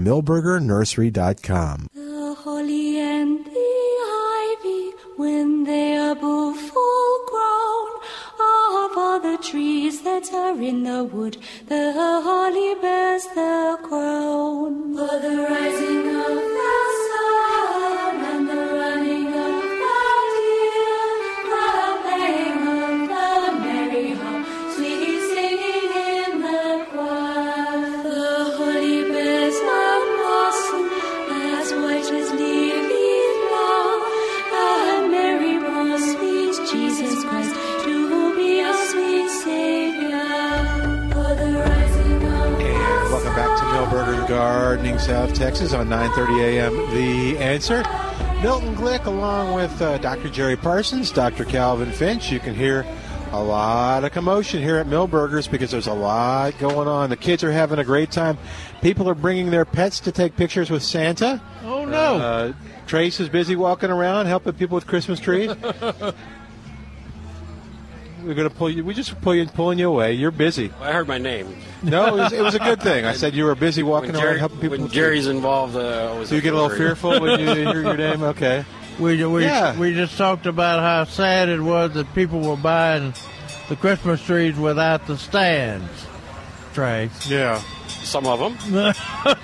milbergernursery.com. The holly and the ivy, when they are both full grown, of all the trees that are in the wood, the holly bears the crown. For the rising of the Gardening South Texas on 9:30 a.m. The answer. Milton Glick, along with uh, Dr. Jerry Parsons, Dr. Calvin Finch. You can hear a lot of commotion here at Milberger's because there's a lot going on. The kids are having a great time. People are bringing their pets to take pictures with Santa. Oh no! Uh, Trace is busy walking around helping people with Christmas trees. We're gonna pull you. We just pull you, pulling you away. You're busy. I heard my name. No, it was, it was a good thing. I said you were busy walking When, around helping people. when with Jerry's involved, uh, I always So you get a little worried. fearful when you hear your name. Okay. We we Yeah. we just talked about how sad it was that people were buying the Christmas trees without the stands. Trey. Yeah. Some of them.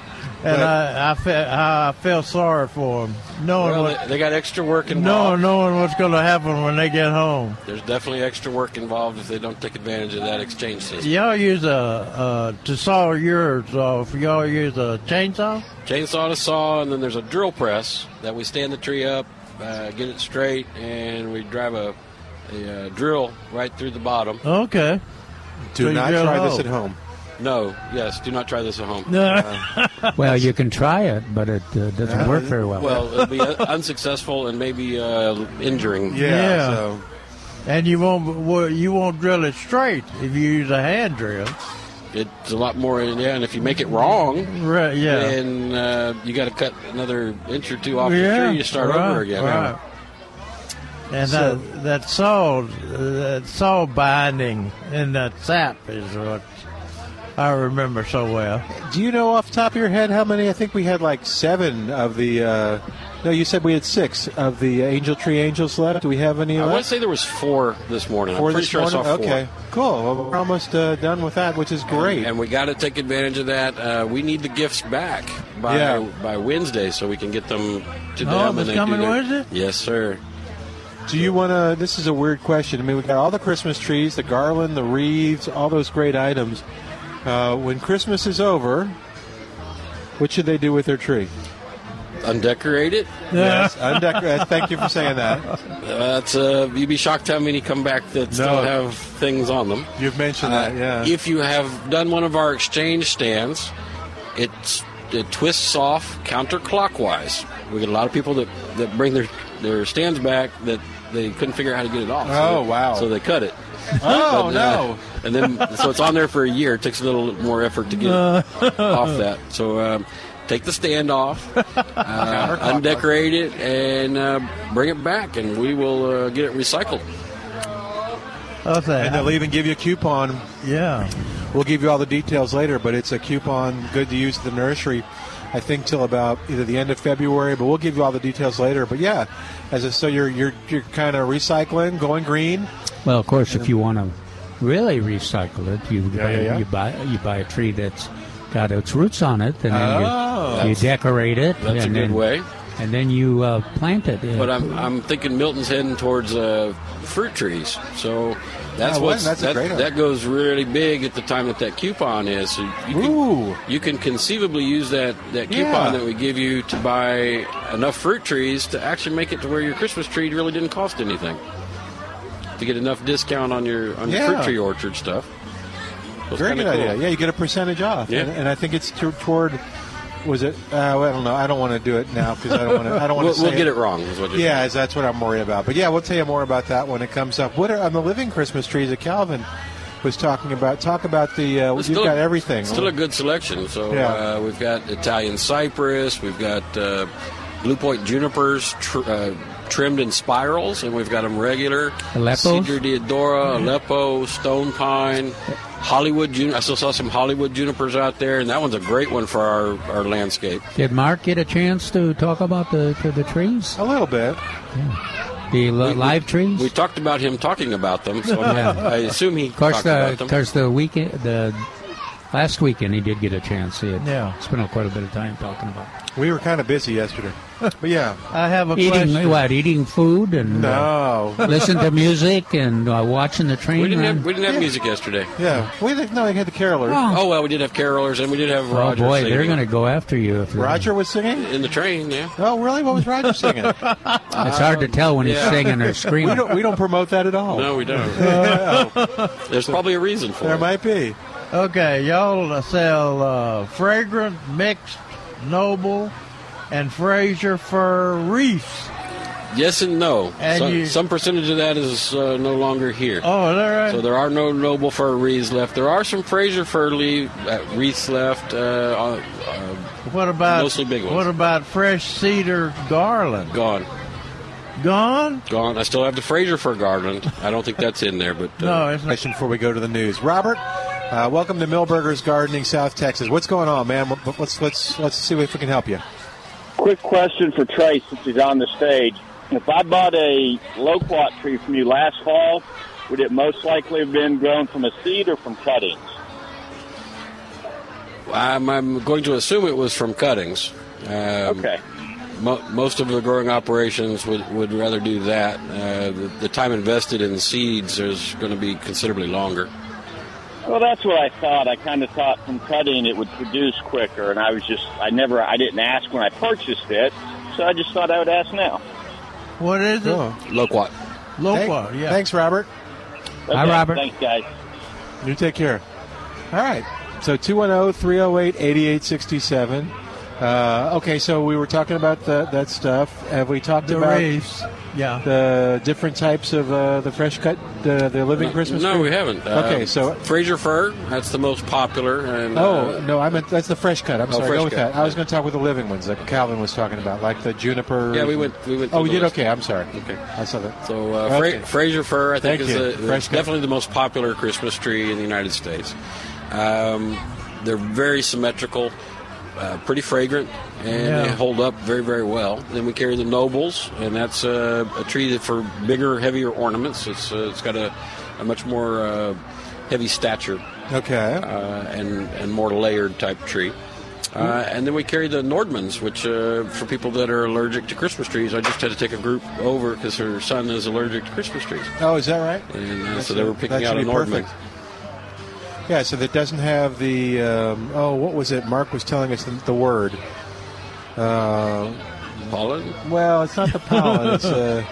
and I I, fe- I felt sorry for them, knowing Well, what they, they got extra work knowing involved. knowing what's going to happen when they get home. There's definitely extra work involved if they don't take advantage of that exchange system. Y'all use a uh, to saw yours off. Y'all use a chainsaw. Chainsaw to saw, and then there's a drill press that we stand the tree up, uh, get it straight, and we drive a, a uh, drill right through the bottom. Okay. Do So not try this at home. No, yes, do not try this at home. well, you can try it, but it uh, doesn't work very well. Well, it'll be uh, unsuccessful and maybe uh, injuring. Yeah. So And you won't well, you won't drill it straight if you use a hand drill. It's a lot more, yeah. And if you make it wrong, Right? Yeah. then uh, you got to cut another inch or two off yeah. the tree to start right, over again. Right. And So- that that saw that saw binding in that sap is what I remember so well. Do you know off the top of your head how many? I think we had like seven of the. Uh, no, you said we had six of the Angel Tree Angels left. Do we have any I want to say there was four this morning. Four I'm pretty this sure morning? I saw four. Okay, cool. Well, we're almost uh, done with that, which is great. And we got to take advantage of that. Uh, we need the gifts back by Yeah. by Wednesday so we can get them to Oh, them. this and they coming do their- Wednesday? Yes, sir. Do you want to? This is a weird question. I mean, we got all the Christmas trees, the garland, the wreaths, all those great items. Uh, when Christmas is over, what should they do with their tree? Undecorate it. Yes, undecorated. Thank you for saying that. That's uh, you'd be shocked how many come back that still No. have things on them. You've mentioned that, yeah. Uh, If you have done one of our exchange stands, it's it twists off counterclockwise. We get a lot of people that, that bring their their stands back that they couldn't figure out how to get it off. Oh, they- wow. So they cut it. Oh But, uh, no! and then so it's on there for a year. It takes a little more effort to get it off that. So um, take the stand off, uh, undecorate it, and uh, bring it back, and we will uh, get it recycled. Okay. And they'll even give you a coupon. yeah. We'll give you all the details later, but it's a coupon good to use at the nursery. I think till about either the end of February, but we'll give you all the details later. But yeah, as a, so you're you're you're kind of recycling, going green. Well, of course, if you want to really recycle it, you Yeah, buy, yeah, yeah. you buy you buy a tree that's got its roots on it, and then Oh. you, you decorate it. That's a and good then, way. And then you uh, plant it. But I'm, I'm thinking Milton's heading towards uh, fruit trees, so that's Oh, well, what's that's that, great that goes really big at the time that that coupon is. So you can, Ooh. you can conceivably use that that coupon Yeah. that we give you to buy enough fruit trees to actually make it to where your Christmas tree really didn't cost anything. To get enough discount on your on your Yeah. fruit tree orchard stuff. So Very good cool. idea. Yeah, you get a percentage off. Yeah. And, and I think it's to, toward. Was it? Uh, I don't know. I don't want to do it now because I don't want to. I don't want to. we'll get it wrong. Is what you're Yeah, that's what I'm worried about. But yeah, we'll tell you more about that when it comes up. What are on the living Christmas trees that Calvin was talking about? Talk about the. Uh, you've got everything. Still a good selection. So Yeah. uh, we've got Italian cypress, we've got uh, blue point junipers tr- uh, trimmed in spirals, and we've got them regular. Aleppo, Cedar deodara, mm-hmm. Aleppo, stone pine, Hollywood. Jun- I still saw some Hollywood junipers out there, and that one's a great one for our, our landscape. Did Mark get a chance to talk about the to the trees, a little bit. the li- live trees? We talked about him talking about them, so Yeah. I assume he of course, talked the, about uh, of course, the weekend, the last weekend, he did get a chance. He had Yeah. spent quite a bit of time talking about it. We were kind of busy yesterday, but yeah. I have a eating question. what? Eating food and uh, No. listen to music and uh, watching the train we didn't run. have we didn't have music yesterday. Yeah. We did, no, we had the carolers. Oh. Oh well, we did have carolers, and we did have Oh Roger. boy, they're going to go after you. If you're- Roger was singing. in the train. Yeah. Oh, really? What was Roger singing? It's hard to tell when he's singing or we screaming. don't. We don't promote that at all. No, we don't. There's probably a reason for There it. might be. Okay, y'all sell uh, fragrant, mixed, noble, and Fraser fir wreaths. Yes and no. And some, you- some percentage of that is uh, no longer here. Oh, is that right? So there are no noble fir wreaths left. There are some Fraser fir leaf, uh, wreaths left. Uh, uh, what about mostly big ones. What about fresh cedar garland? gone, Gone? gone. I still have the Fraser fir garland. I don't think that's in there, but uh, No, it's not. Question before we go to the news. Robert, uh, welcome to Milberger's Gardening, South Texas. What's going on, man? Let's let's let's see if we can help you. Quick question for Trace since he's on the stage. If I bought a loquat tree from you last fall, would it most likely have been grown from a seed or from cuttings? I'm, I'm going to assume it was from cuttings. Um, Okay. Mo- most of the growing operations would, would rather do that. Uh, the, the time invested in seeds is going to be considerably longer. Well, that's what I thought. I kind of thought from cutting it would produce quicker, and I was just, I never, I didn't ask when I purchased it, so I just thought I would ask now. What is it? Oh. Loquat. Loquat, Thank- yeah. Thanks, Robert. Hi, Robert. Thanks, guys. You take care. All right. So oh, 210 308 8867. Uh, okay, so we were talking about the, that stuff. Have we talked The about wreaths, yeah. the different types of uh, the fresh cut, the, the living Christmas tree. No, tree? we haven't. Uh, Okay, so Fraser fir, that's the most popular. And, Oh uh, no, I meant that's the fresh cut. I'm Oh, sorry. fresh Go with cut. that. I was going to talk with the living ones, like Calvin was talking about, like the juniper. Yeah, we went- we went Oh, we did. list. Okay, I'm sorry. Okay. I saw that. So uh, Okay. Fra- Fraser fir, I think, Thank is you. the, Fresh cut. definitely the most popular Christmas tree in the United States. Um, they're very symmetrical, uh, pretty fragrant, and Yeah. they hold up very, very well. Then we carry the nobles, and that's uh, a tree that for bigger, heavier ornaments. It's uh, it's got a, a much more uh, heavy stature Okay. uh, and and more layered type tree. Uh, and then we carry the Nordmanns, which uh, for people that are allergic to Christmas trees, I just had to take a group over because her son is allergic to Christmas trees, Oh, is that right? and uh, so they were picking out a Nordmann. perfect. Yeah, so that doesn't have the um, oh, what was it? Mark was telling us the, the word. Uh, Pollen? well, it's not the pollen. it's uh,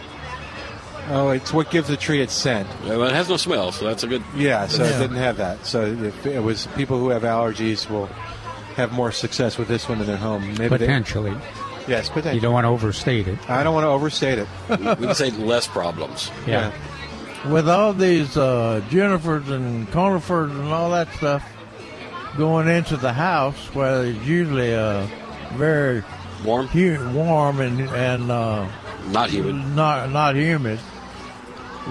oh, it's what gives the tree its scent. Yeah, well, it has no smell, so that's a good. Yeah, so it didn't have that. So if it was people who have allergies will have more success with this one in their home. Maybe they- Potentially. yes, potentially. You don't want to overstate it. I don't want to overstate it. We can say less problems. Yeah. With all these uh, junipers and conifers and all that stuff going into the house, where it's usually uh, very Warm, hu- warm and and uh, not humid. not not humid,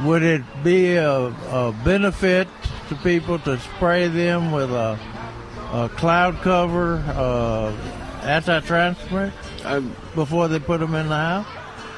would it be a, a benefit to people to spray them with a, a cloud cover, uh, anti-transpirant, I'm, before they put them in the house?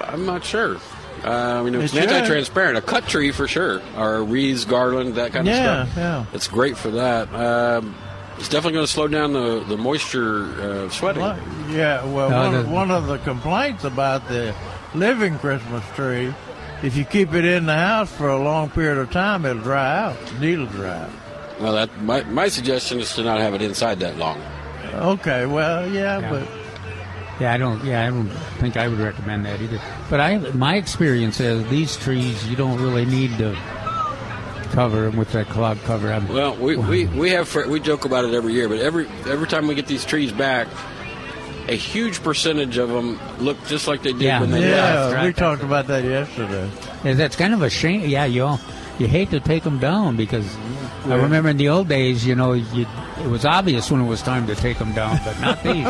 I'm not sure. Uh, I mean, it's anti-transpirant. A cut tree for sure, or wreaths, garland, that kind Yeah, of stuff. yeah. yeah. It's great for that. Um, it's definitely going to slow down the the moisture uh, sweating. Well, yeah, well, No, one, of, one of the complaints about the living Christmas tree, if you keep it in the house for a long period of time, it'll dry out. Needle dry out. Well, that my, my suggestion is to not have it inside that long. Okay, well, yeah, Yeah. but Yeah, I don't. Yeah, I don't think I would recommend that either. But I, my experience is these trees, you don't really need to cover them with that cloud cover. I'm, Well, we, we, we have we joke about it every year, but every every time we get these trees back, a huge percentage of them look just like they did Yeah. when they yeah, left. right. we talked about that yesterday. Yeah, that's kind of a shame. Yeah, you all, you hate to take them down because I remember in the old days, you know, you, it was obvious when it was time to take them down, but not these.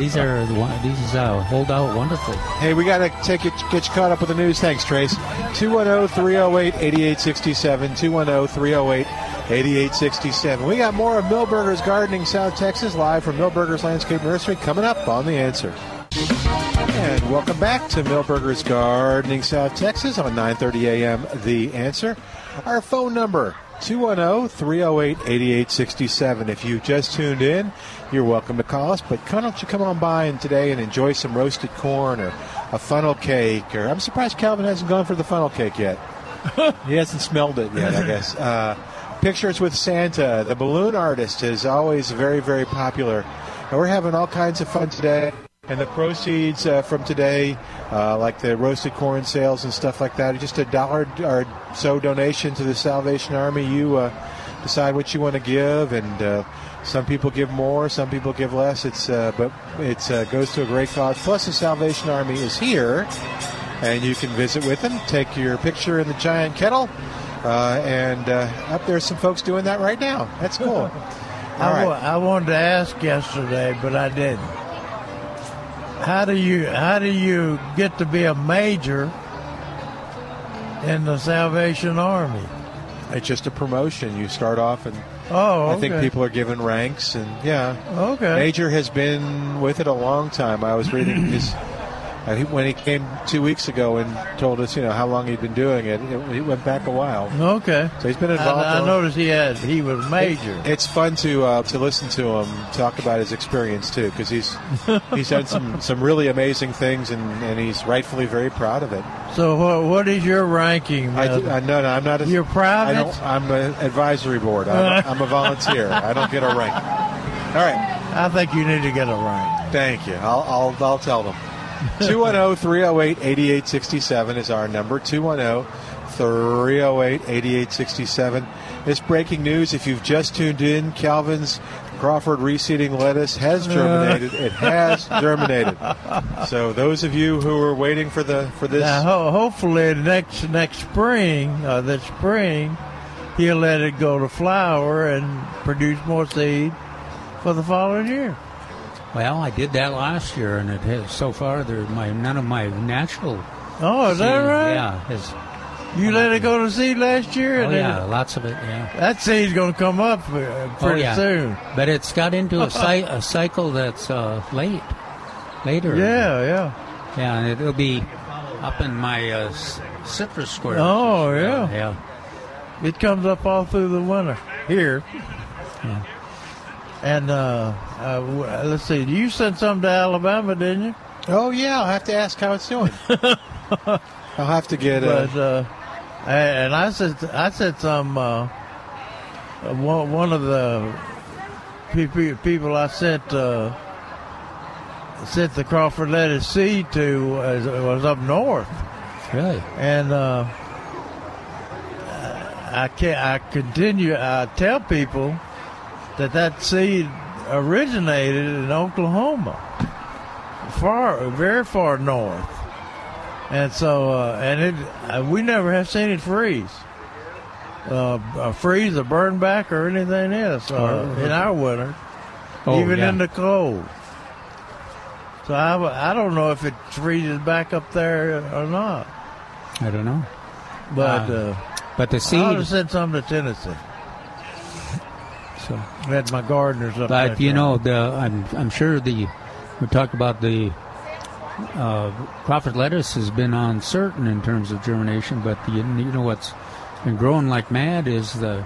these are. These uh, hold out wonderful. Hey, we got to take it, get you caught up with the news. Thanks, Trace. oh, 210 308 8867. 210 308 8867. We got more of Milberger's Gardening South Texas live from Milberger's Landscape Nursery coming up on The Answer. And welcome back to Milberger's Gardening South Texas on 9:30 a.m. The Answer. Our phone number 210-308-8867. If you just tuned in, you're welcome to call us. But why don't you come on by and today and enjoy some roasted corn or a funnel cake? Or I'm surprised Calvin hasn't gone for the funnel cake yet. he hasn't smelled it yet, I guess. Uh, Pictures with Santa, the balloon artist, is always very, very popular. And we're having all kinds of fun today. And the proceeds uh, from today, uh, like the roasted corn sales and stuff like that, just a dollar or so donation to the Salvation Army. You uh, decide what you want to give, and uh, some people give more, some people give less. It's uh, but it uh, goes to a great cause. Plus, the Salvation Army is here, and you can visit with them, take your picture in the giant kettle, uh, and uh, up there's some folks doing that right now. That's cool. I, right. wa- I wanted to ask yesterday, but I didn't. How do you how do you get to be a major in the Salvation Army? It's just a promotion. You start off and Oh, I think people are given ranks, and yeah. Okay. Major has been with it a long time. I was reading his uh, he, when he came two weeks ago and told us, you know, how long he'd been doing it. it he went back a while. Okay. So he's been involved. I, I noticed he had he was major. It- it's fun to uh, to listen to him talk about his experience too, because he's he's done some some really amazing things, and, and he's rightfully very proud of it. So what what is your ranking? I, I, no, no, I'm not. A, You're proud I of don't, it? I'm an advisory board. I'm a, I'm a volunteer. I don't get a rank. All right. I think you need to get a rank. Thank you. I'll I'll, I'll tell them. Oh, 210 308 8867 is our number. 210 308 8867. This breaking news if you've just tuned in, Calvin's Crawford reseeding lettuce has germinated. it has germinated. So those of you who are waiting for the for this Now, ho- hopefully next next spring, uh, this spring, he'll let it go to flower and produce more seed for the following year. Well, I did that last year, and it has so far. There, my none of my natural. Oh, is that right? Yeah, has, You let it go to seed last year, oh yeah, lots of it. Yeah. that seed's going to come up uh, Oh pretty yeah, soon. but it's got into a, cy- a cycle that's uh, late, later. Yeah, yeah. yeah, and it'll be up in my uh, citrus square. Oh, yeah. yeah. It comes up all through the winter here. Yeah. And uh, uh, let's see, you sent some to Alabama, didn't you? Oh yeah, I'll have to ask how it's doing. I'll have to get uh, But uh, and I said I said some uh, uh, one one of the pe- pe- people I sent uh, sent the Crawford lettuce seed to was, was up north, Really? and uh, I can I continue I tell people that that seed originated in Oklahoma, far very far north. And so, uh, and it, uh, we never have seen it freeze, uh, freeze or burn back or anything else uh, in our winter, Oh, even yeah. in the cold. So I, I don't know if it freezes back up there or not. I don't know. But Uh, uh, But the seed. I seed. to send some to Tennessee. So, Had my gardeners up but you know, the I'm I'm sure the we talked about the uh, Crawford lettuce has been uncertain in terms of germination, but the, you know what's been growing like mad is the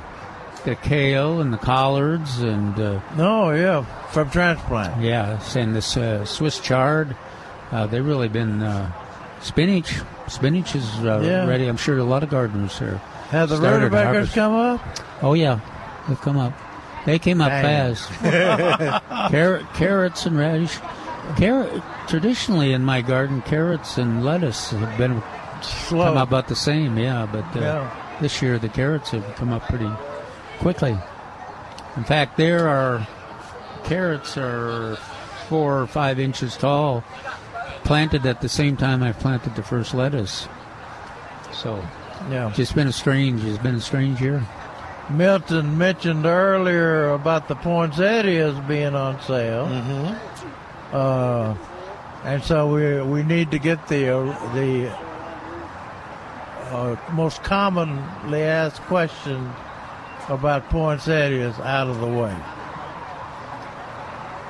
the kale and the collards and uh, No, yeah, from transplant. yeah, and this uh, Swiss chard. Uh, they've really been uh, spinach. Spinach is uh, Yeah. ready. I'm sure a lot of gardeners here Have the rutabagas come up? Oh yeah, they've come up. They came up Dang. fast. Carrot, carrots and radish. Carrot. Traditionally in my garden, carrots and lettuce have been Slow. come about the same. Yeah, but uh, Yeah. this year the carrots have come up pretty quickly. In fact, there are carrots are four or five inches tall, planted at the same time I've planted the first lettuce. So Yeah. just been a strange. It's been a strange year. Milton mentioned earlier about the poinsettias being on sale. Mm-hmm. Uh, and so we we need to get the uh, the uh, most commonly asked questions about poinsettias out of the way.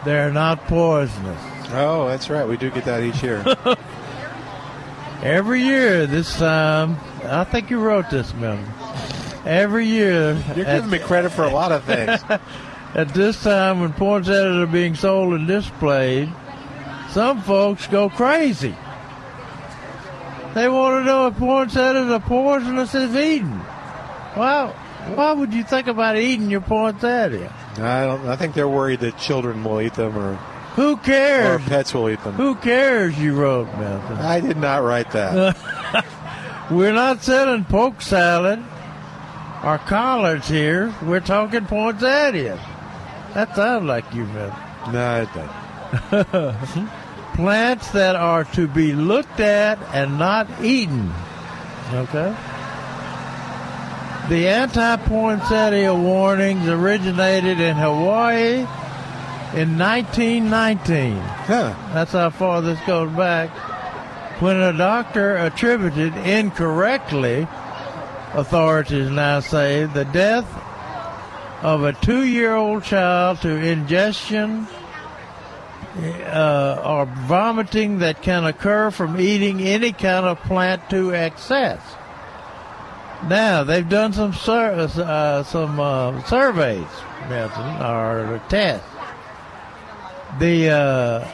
They're not poisonous. Oh, that's right. We do get that each year. Every year, this time, I think you wrote this, Milton. Every year, You're giving me credit for a lot of things. At this time, when poinsettias are being sold and displayed, some folks go crazy. They want to know if poinsettias are poisonous if eaten. Well, why would you think about eating your poinsettia? I don't. I think they're worried that children will eat them or Who cares? or pets will eat them. Who cares? You wrote, Milton. I did not write that. We're not selling poke salad. Are collards here. We're talking poinsettias. That sounds like you man. No, it doesn't. Plants that are to be looked at and not eaten. Okay? The anti poinsettia warnings originated in Hawaii in 1919. Huh. That's how far this goes back. When a doctor attributed incorrectly, authorities now say, the death of a two year old child to ingestion uh, or vomiting that can occur from eating any kind of plant to excess. Now they've done some sur- uh, some uh, surveys, Milton, or tests. The uh,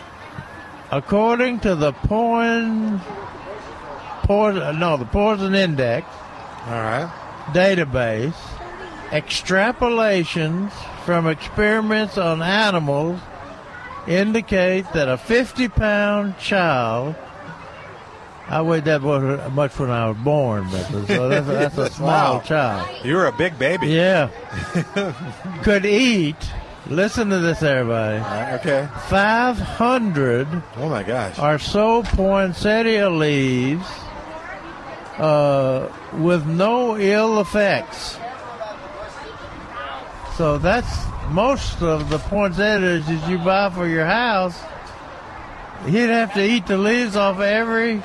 according to the poison, poison no the poison index, all right, database, extrapolations from experiments on animals indicate that a 50 pound child I weighed that much when I was born, but so that's, that's a small Wow. child. You were a big baby. Yeah. Could eat. Listen to this, everybody. okay. 500. Oh my gosh. Or so poinsettia leaves uh, with no ill effects. So that's most of the poinsettias that you buy for your house. You'd have to eat the leaves off every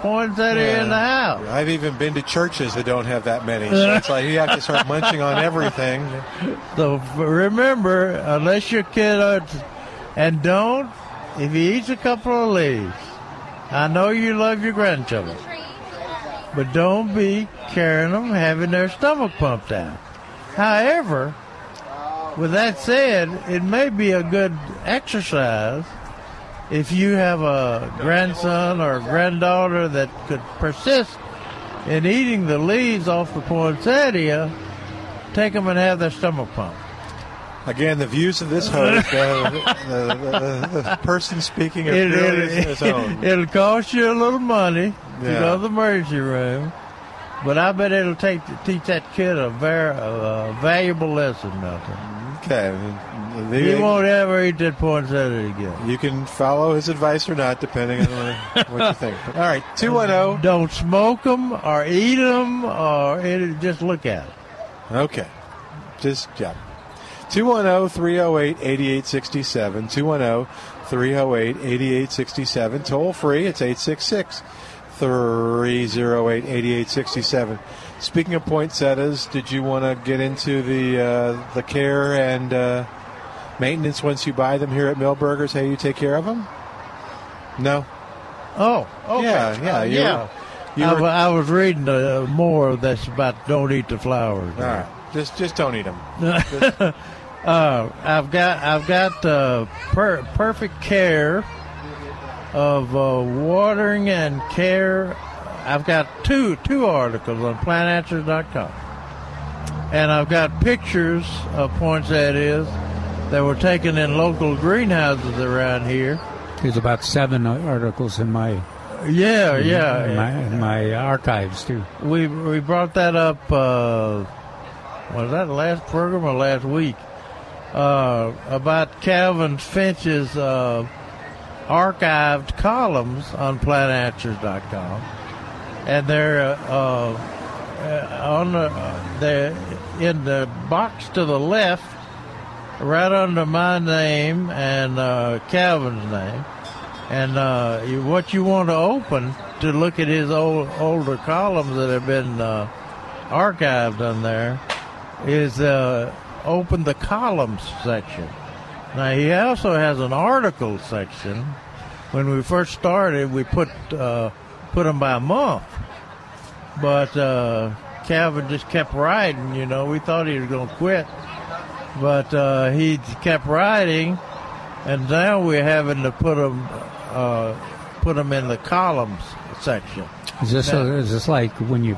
poinsettia in the house. I've even been to churches that don't have that many. So it's like you have to start munching on everything. So remember, unless your kid, are, and don't, if he eats a couple of leaves, I know you love your grandchildren, but don't be carrying them having their stomach pumped out. However, with that said, it may be a good exercise if you have a grandson or a granddaughter that could persist in eating the leaves off the poinsettia, take them and have their stomach pumped. Again, the views of this host, uh, the, the, the, the person speaking It, his own. will cost you a little money to Yeah. go to the emergency room, but I bet it'll take teach that kid a very a valuable lesson, Milton. Okay. He won't ever eat that poinsettia again. You can follow his advice or not, depending on what you think. All right, oh. 210. Don't smoke them or eat them or it, just look at it. Okay. Just, yeah. 210 308 8867. 210 308 8867. Toll free, it's 866 308 8867. Speaking of poinsettias, did you want to get into the uh, the care and uh, maintenance once you buy them here at Milberger's? How you take care of them? No. Oh, okay. Yeah, yeah, Uh, yeah. were- you I, were- I was reading uh, more that's about don't eat the flowers. All right, just just don't eat them. uh, I've got I've got uh, per- perfect care of uh, watering and care. I've got two two articles on plantanswers.com, and I've got pictures of poinsettias that were taken in local greenhouses around here. There's about seven articles in my Yeah, yeah. in my, in my archives too. We we brought that up. Uh, was that last program or last week? Uh, about Calvin Finch's uh, archived columns on plantanswers.com, and they're uh, uh, on the in the box to the left, right under my name and uh, Calvin's name. And uh, you, what you want to open to look at his old older columns that have been uh, archived on there is open the columns section. Now he also has an article section. When we first started, we put uh, put them by month, but uh, Calvin just kept writing. You know, we thought he was going to quit, but uh, he kept writing, and now we're having to put them uh, put them in the columns section. Is this Now- is this like when you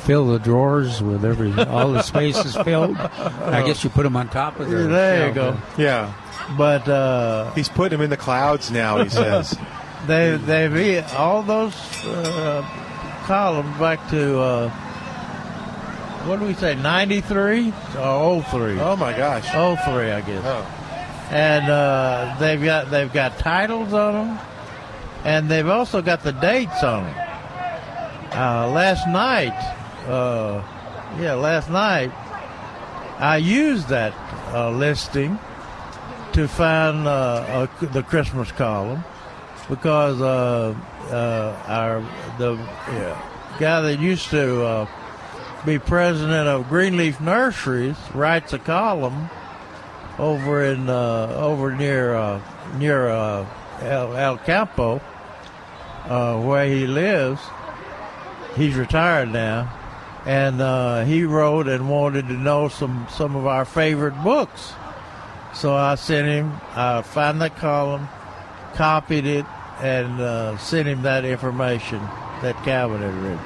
fill the drawers with every all the space is filled? I guess you put them on top of the. There you go. Yeah. But uh, he's putting them in the clouds now. He says. they they've e- all those uh, columns back to uh, what do we say, 93 or 03? Oh my gosh. 03, I guess. Oh. And uh, they've got they've got titles on them, and they've also got the dates on them. Uh, last night, uh, yeah, last night, I used that uh, listing to find uh, a, the Christmas column because uh, uh, our the guy that used to uh, be president of Greenleaf Nurseries writes a column over in uh, over near uh, near uh, El, El Campo, uh, where he lives. He's retired now, and uh, he wrote and wanted to know some some of our favorite books. So I sent him. I found that column, copied it, and uh, sent him that information that Calvin had written,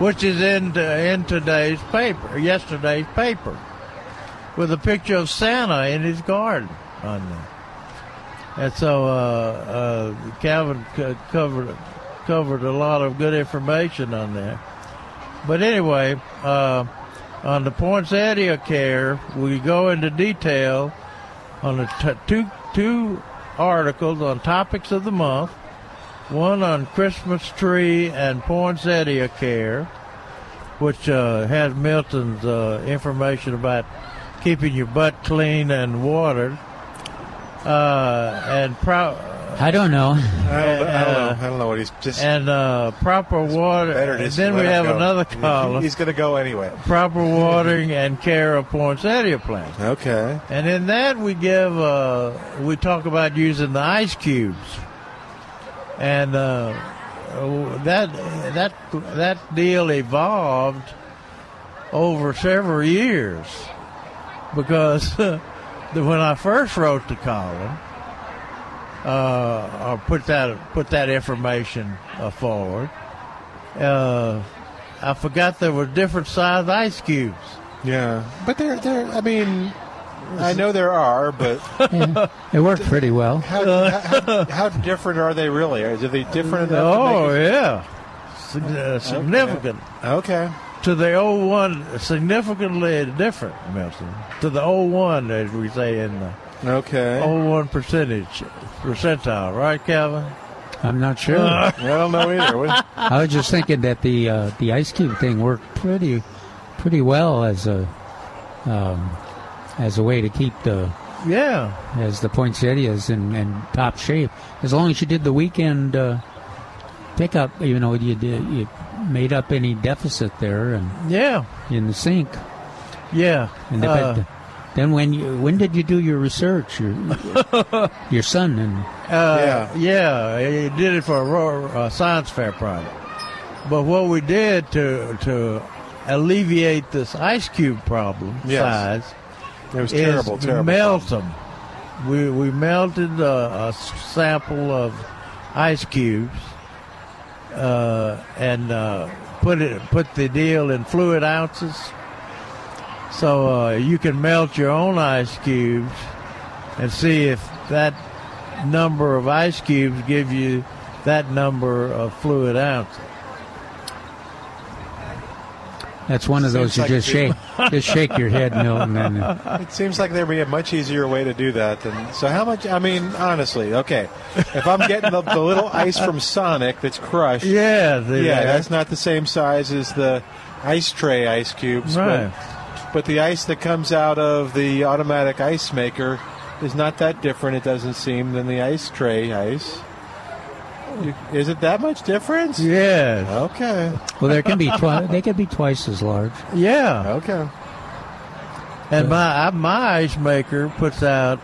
which is in in today's paper, yesterday's paper, with a picture of Santa in his garden on there. And so uh, uh, Calvin c- covered covered a lot of good information on there. But anyway, uh, on the poinsettia care, we go into detail on two two articles on topics of the month. One on Christmas tree and poinsettia care, which uh, has Milton's uh, information about keeping your butt clean and watered. Uh, and pro- I don't know. I don't, I don't Uh, know. I don't know what he's just. and uh, proper water. better and just then let we have go. another column. He's going to go anyway. proper watering and care of poinsettia plants. Okay. And in that we give uh, we talk about using the ice cubes, and uh, that that that deal evolved over several years because when I first wrote the column, uh, or put that put that information uh, forward, uh, I forgot there were different size ice cubes. Yeah, but there, there. I mean, I know there are, but It worked pretty well. how, how, how different are they really? Are they different enough? Oh to make yeah, Sig- uh, significant. it- okay. To the old one, significantly different, Milton. To the old one, as we say in the Okay. old one percentage percentile, right, Calvin? I'm not sure. I don't know either. I was just thinking that the uh, the ice cube thing worked pretty pretty well as a um, as a way to keep the Yeah, as the poinsettias in, in top shape. As long as you did the weekend uh, pickup, you know, you did you made up any deficit there and yeah, in the sink. yeah. And the, Uh, then when you when did you do your research? Your your son and Uh, yeah, he did it for a ro- uh, science fair project. But what we did to to alleviate this ice cube problem Yes. size It was is terrible, terrible. melt them. We we melted a, a sample of ice cubes uh, and uh, put it put the deal in fluid ounces. So uh, you can melt your own ice cubes and see if that number of ice cubes give you that number of fluid ounces. that's one of those Seems you like just shake just shake your head, Milton. And uh, It seems like there'd be a much easier way to do that than. So how much? I mean, honestly, okay. If I'm getting the, the little ice from Sonic that's crushed, Yeah, the, yeah, that's not the same size as the ice tray ice cubes. Right. But, but the ice that comes out of the automatic ice maker is not that different. It doesn't seem than the ice tray ice. You- Is it that much difference? yeah, Okay. well, there can be twi- they can be twice as large. yeah. Okay. And my my ice maker puts out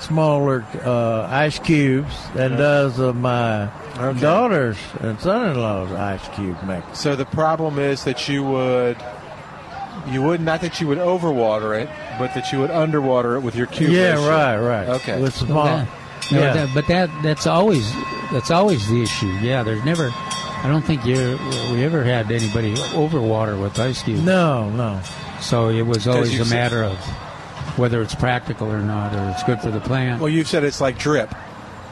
smaller uh, ice cubes than does uh, my Okay. daughter's and son-in-law's ice cube maker. So the problem is that you would, you would not that you would overwater it, but that you would underwater it with your cube. yeah, ratio. right, right. Okay. With small. Okay. No, Yeah. that- but that that's always that's always the issue. Yeah, there's never. I don't think you we ever had anybody overwater with ice cubes. No, no. So it was always you a said- matter of whether it's practical or not, or it's good for the plant. Well, you've said it's like drip.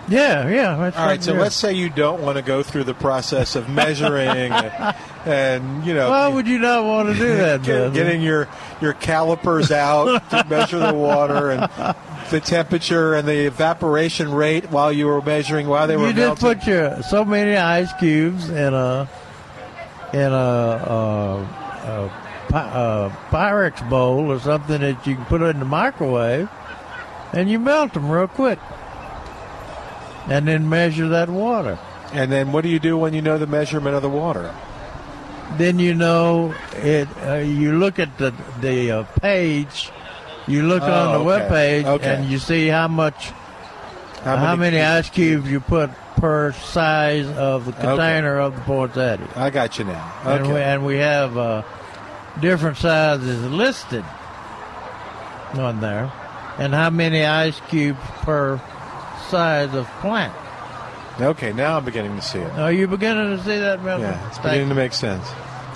Yeah, yeah. That's All right, so there. let's say you don't want to go through the process of measuring and you know, Why would you not want to do that? get- getting your your calipers out to measure the water and the temperature and the evaporation rate while you were measuring while they were you just melting. put your so many ice cubes in a in a, a, a, a Pyrex bowl or something that you can put in the microwave, and you melt them real quick, and then measure that water. and then what do you do when you know the measurement of the water? Then you know it. Uh, you look at the the uh, page. You look Oh, on the okay. web page Okay. and you see how much, How how, many many, ice cubes you put per size of the container of the poinsettia. I got you now. And, we, and we have uh, different sizes listed on there, and how many ice cubes per size of plant. Okay, now I'm beginning to see it. Are you beginning to see that, Milton? Yeah, it's Thank beginning to make sense.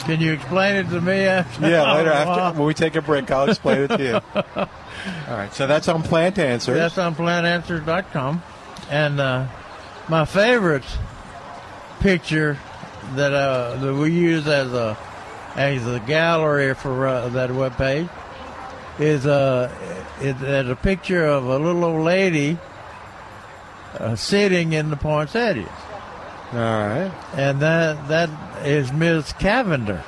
Can you explain it to me after? Yeah, later after when we take a break, I'll explain it to you. All right, so that's on Plant Answers. That's on plantanswers.com. And uh, my favorite picture that uh, that we use as a as a gallery for uh, that web page is uh, it, it's a picture of a little old lady uh, sitting in the poinsettias. All right. And that that is Ms. Cavender.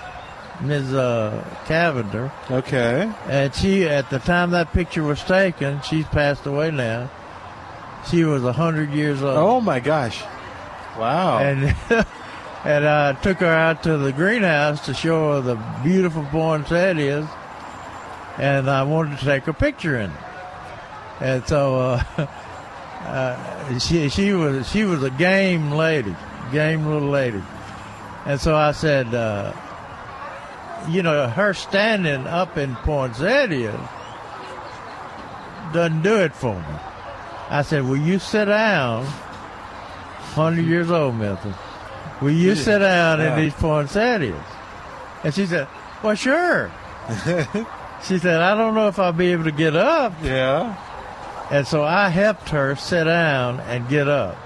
Ms. Uh, Cavender. Okay. And she, at the time that picture was taken, she's passed away now. She was a hundred years old. Oh my gosh! Wow. And and I took her out to the greenhouse to show her the beautiful poinsettias, and I wanted to take a picture in it. And so uh, uh, she she was she was a game lady, game little lady, and so I said, uh, you know, her standing up in poinsettias doesn't do it for me. I said, will you sit down? Hundred years old, Milton. Will you sit down Yeah. in these poinsettias? And she said, well, sure. she said, I don't know if I'll be able to get up. Yeah. And so I helped her sit down and get up.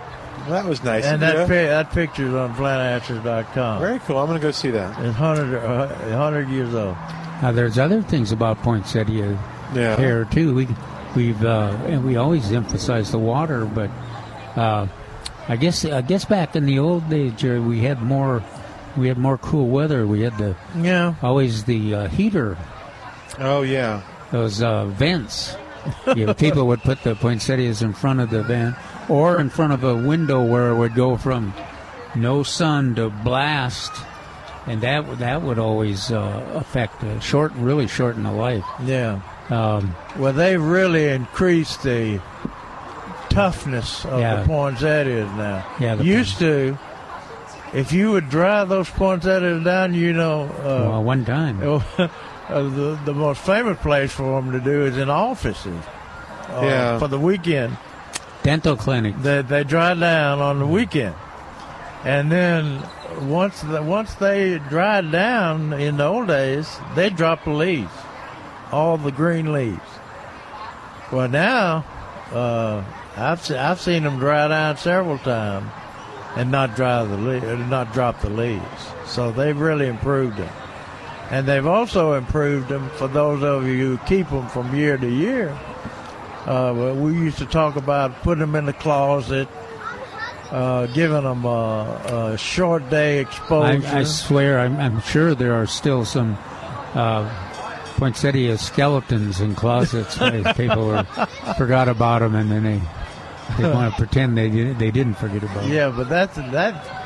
That was nice. And that, you. pi- that picture's on plantanswers.com. Very cool. I'm going to go see that. It's 100, uh, 100 years old. Now, there's other things about poinsettia Yeah. here too. We we've uh, and we always emphasize the water, but uh, I guess I guess back in the old days, Jerry, we had more we had more cool weather. We had the Yeah. always the uh, heater, Oh yeah. those uh, vents. you know, people would put the poinsettias in front of the van or in front of a window where it would go from no sun to blast. And that would- that would always uh, affect uh, short, really shorten the life. Yeah. Um, Well, they've really increased the toughness of Yeah. the poinsettias now. Yeah, Used to, if you would drive those poinsettias down, you know, uh, well, one time. uh, the, the most famous place for them to do is in offices. Uh, Yeah. For the weekend. dental clinic. They, they dry down on the weekend. And then once the, once they dried down in the old days, they drop the leaves, all the green leaves. Well, now uh, I've se- I've seen them dry down several times and not dry the le- not drop the leaves. So they've really improved them, and they've also improved them for those of you who keep them from year to year. Uh, well, we used to talk about putting them in the closet, uh, giving them a, a short day exposure. I swear, I'm, I'm sure there are still some uh, poinsettia skeletons in closets. where People were, forgot about them, and then they they want to pretend they they didn't forget about them. yeah, but that's that.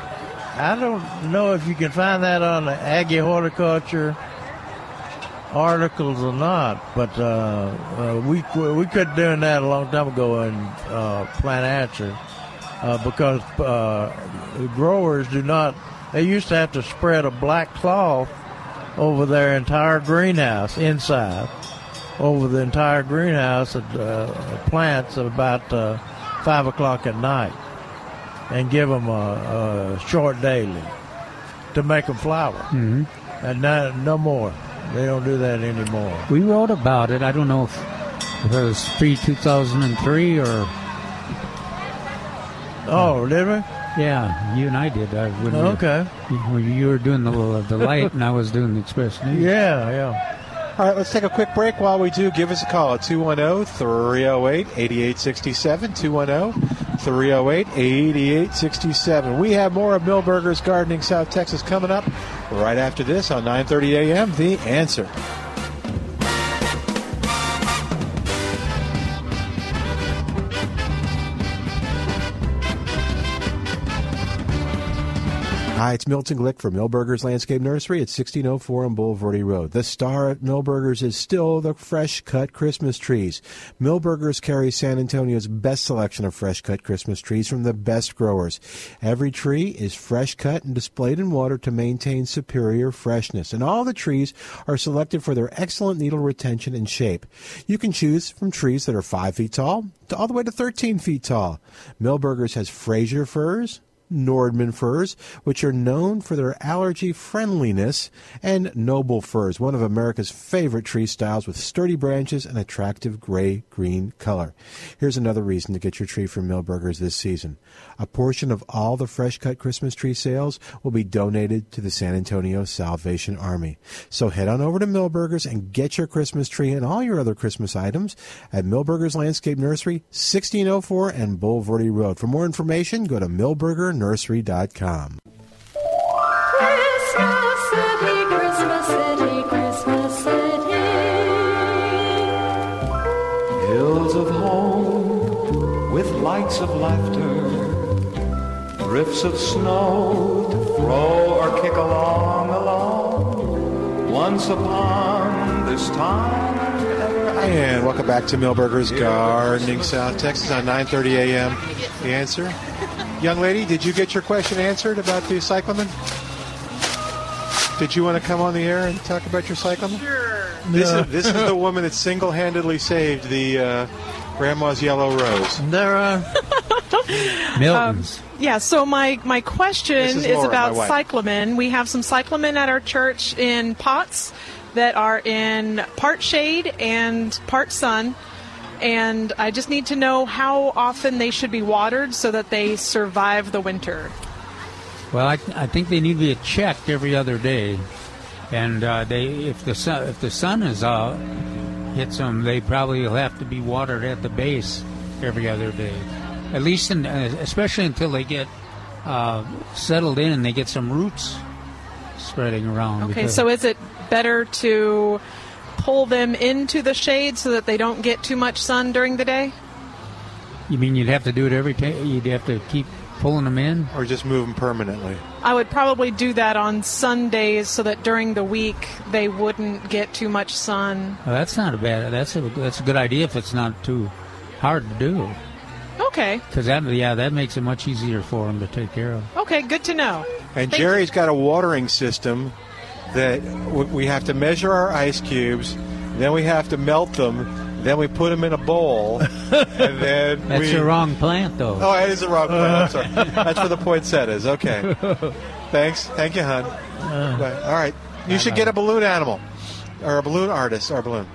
I don't know if you can find that on the Aggie Horticulture articles or not, but uh, uh, we we could doing that a long time ago in uh, Plant Answer uh, because uh, growers do not. They used to have to spread a black cloth over their entire greenhouse inside, over the entire greenhouse of uh, plants at about five o'clock at night, and give them a, a short daily to make them flower, hmm and no, no more. They don't do that anymore. We wrote about it. I don't know if, if it was pre 2003 or Oh, did we? Yeah, you and I did. Uh, when Okay. You, when you were doing the the light, and I was doing the express news. Yeah, yeah. All right, let's take a quick break. While we do, give us a call at 210 308 8867. 210 308 8867. We have more of Milberger's Gardening South Texas coming up right after this on 9:30 a.m. The Answer. Hi, it's Milton Glick from Milberger's Landscape Nursery at 1604 on Bulverde Road. The star at Milberger's is still the fresh cut Christmas trees. Milberger's carries San Antonio's best selection of fresh cut Christmas trees from the best growers. Every tree is fresh cut and displayed in water to maintain superior freshness. And all the trees are selected for their excellent needle retention and shape. You can choose from trees that are 5 feet tall to all the way to 13 feet tall. Milberger's has Fraser firs, Nordmann firs, which are known for their allergy friendliness, and noble firs, one of America's favorite tree styles with sturdy branches and attractive gray green color. Here's another reason to get your tree from Milberger's this season. A portion of all the fresh cut Christmas tree sales will be donated to the San Antonio Salvation Army. So head on over to Milberger's and get your Christmas tree and all your other Christmas items at Milberger's Landscape Nursery, 1604 and Bulverde Road. For more information, go to milbergernursery.com. Christmas City, Christmas City, Christmas City. Hills of home with lights of laughter, drifts of snow to throw or kick along, along. Once upon this time. And welcome back to Milberger's Gardening South Texas on 9:30 a.m. The answer, young lady, did you get your question answered about the cyclamen? Did you want to come on the air and talk about your cyclamen? Sure. This No. is this is the woman that single-handedly saved the uh, grandma's yellow rose. There are Milton's. Yeah, so my, my question is is, about my cyclamen. We have some cyclamen at our church in pots that are in part shade and part sun. And I just need to know how often they should be watered so that they survive the winter. Well, I, I think they need to be checked every other day, and uh, they if the sun if the sun is out hits them, they probably will have to be watered at the base every other day, at least in, uh, especially until they get uh, settled in and they get some roots spreading around. Okay, so is it better to pull them into the shade so that they don't get too much sun during the day? you mean you'd have to do it every day? You'd have to keep pulling them in, or just move them permanently. I would probably do that on Sundays so that during the week they wouldn't get too much sun. Well, that's not a bad. That's a that's a good idea if it's not too hard to do. Okay, Because that yeah that makes it much easier for them to take care of. okay, good to know. And Thank Jerry's got a watering system that we have to measure our ice cubes, then we have to melt them, then we put them in a bowl, and then That's we. the wrong plant though. Oh, it is the wrong plant. I'm sorry. That's for the poinsettias. Okay. Thanks. Thank you, hon. Uh. Right. All right. You should get a balloon animal or a balloon artist or a balloon.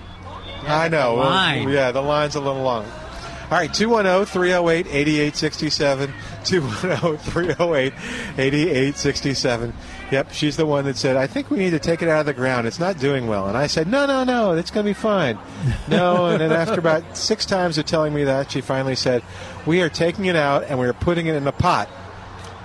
I know. the Well, line. yeah, the line's a little long. All right, oh, 210 308 8867. 210 308 8867. Yep, she's the one that said, I think we need to take it out of the ground. It's not doing well. And I said, No, no, no, it's going to be fine. No, and then after about six times of telling me that, she finally said, We are taking it out and we're putting it in a pot.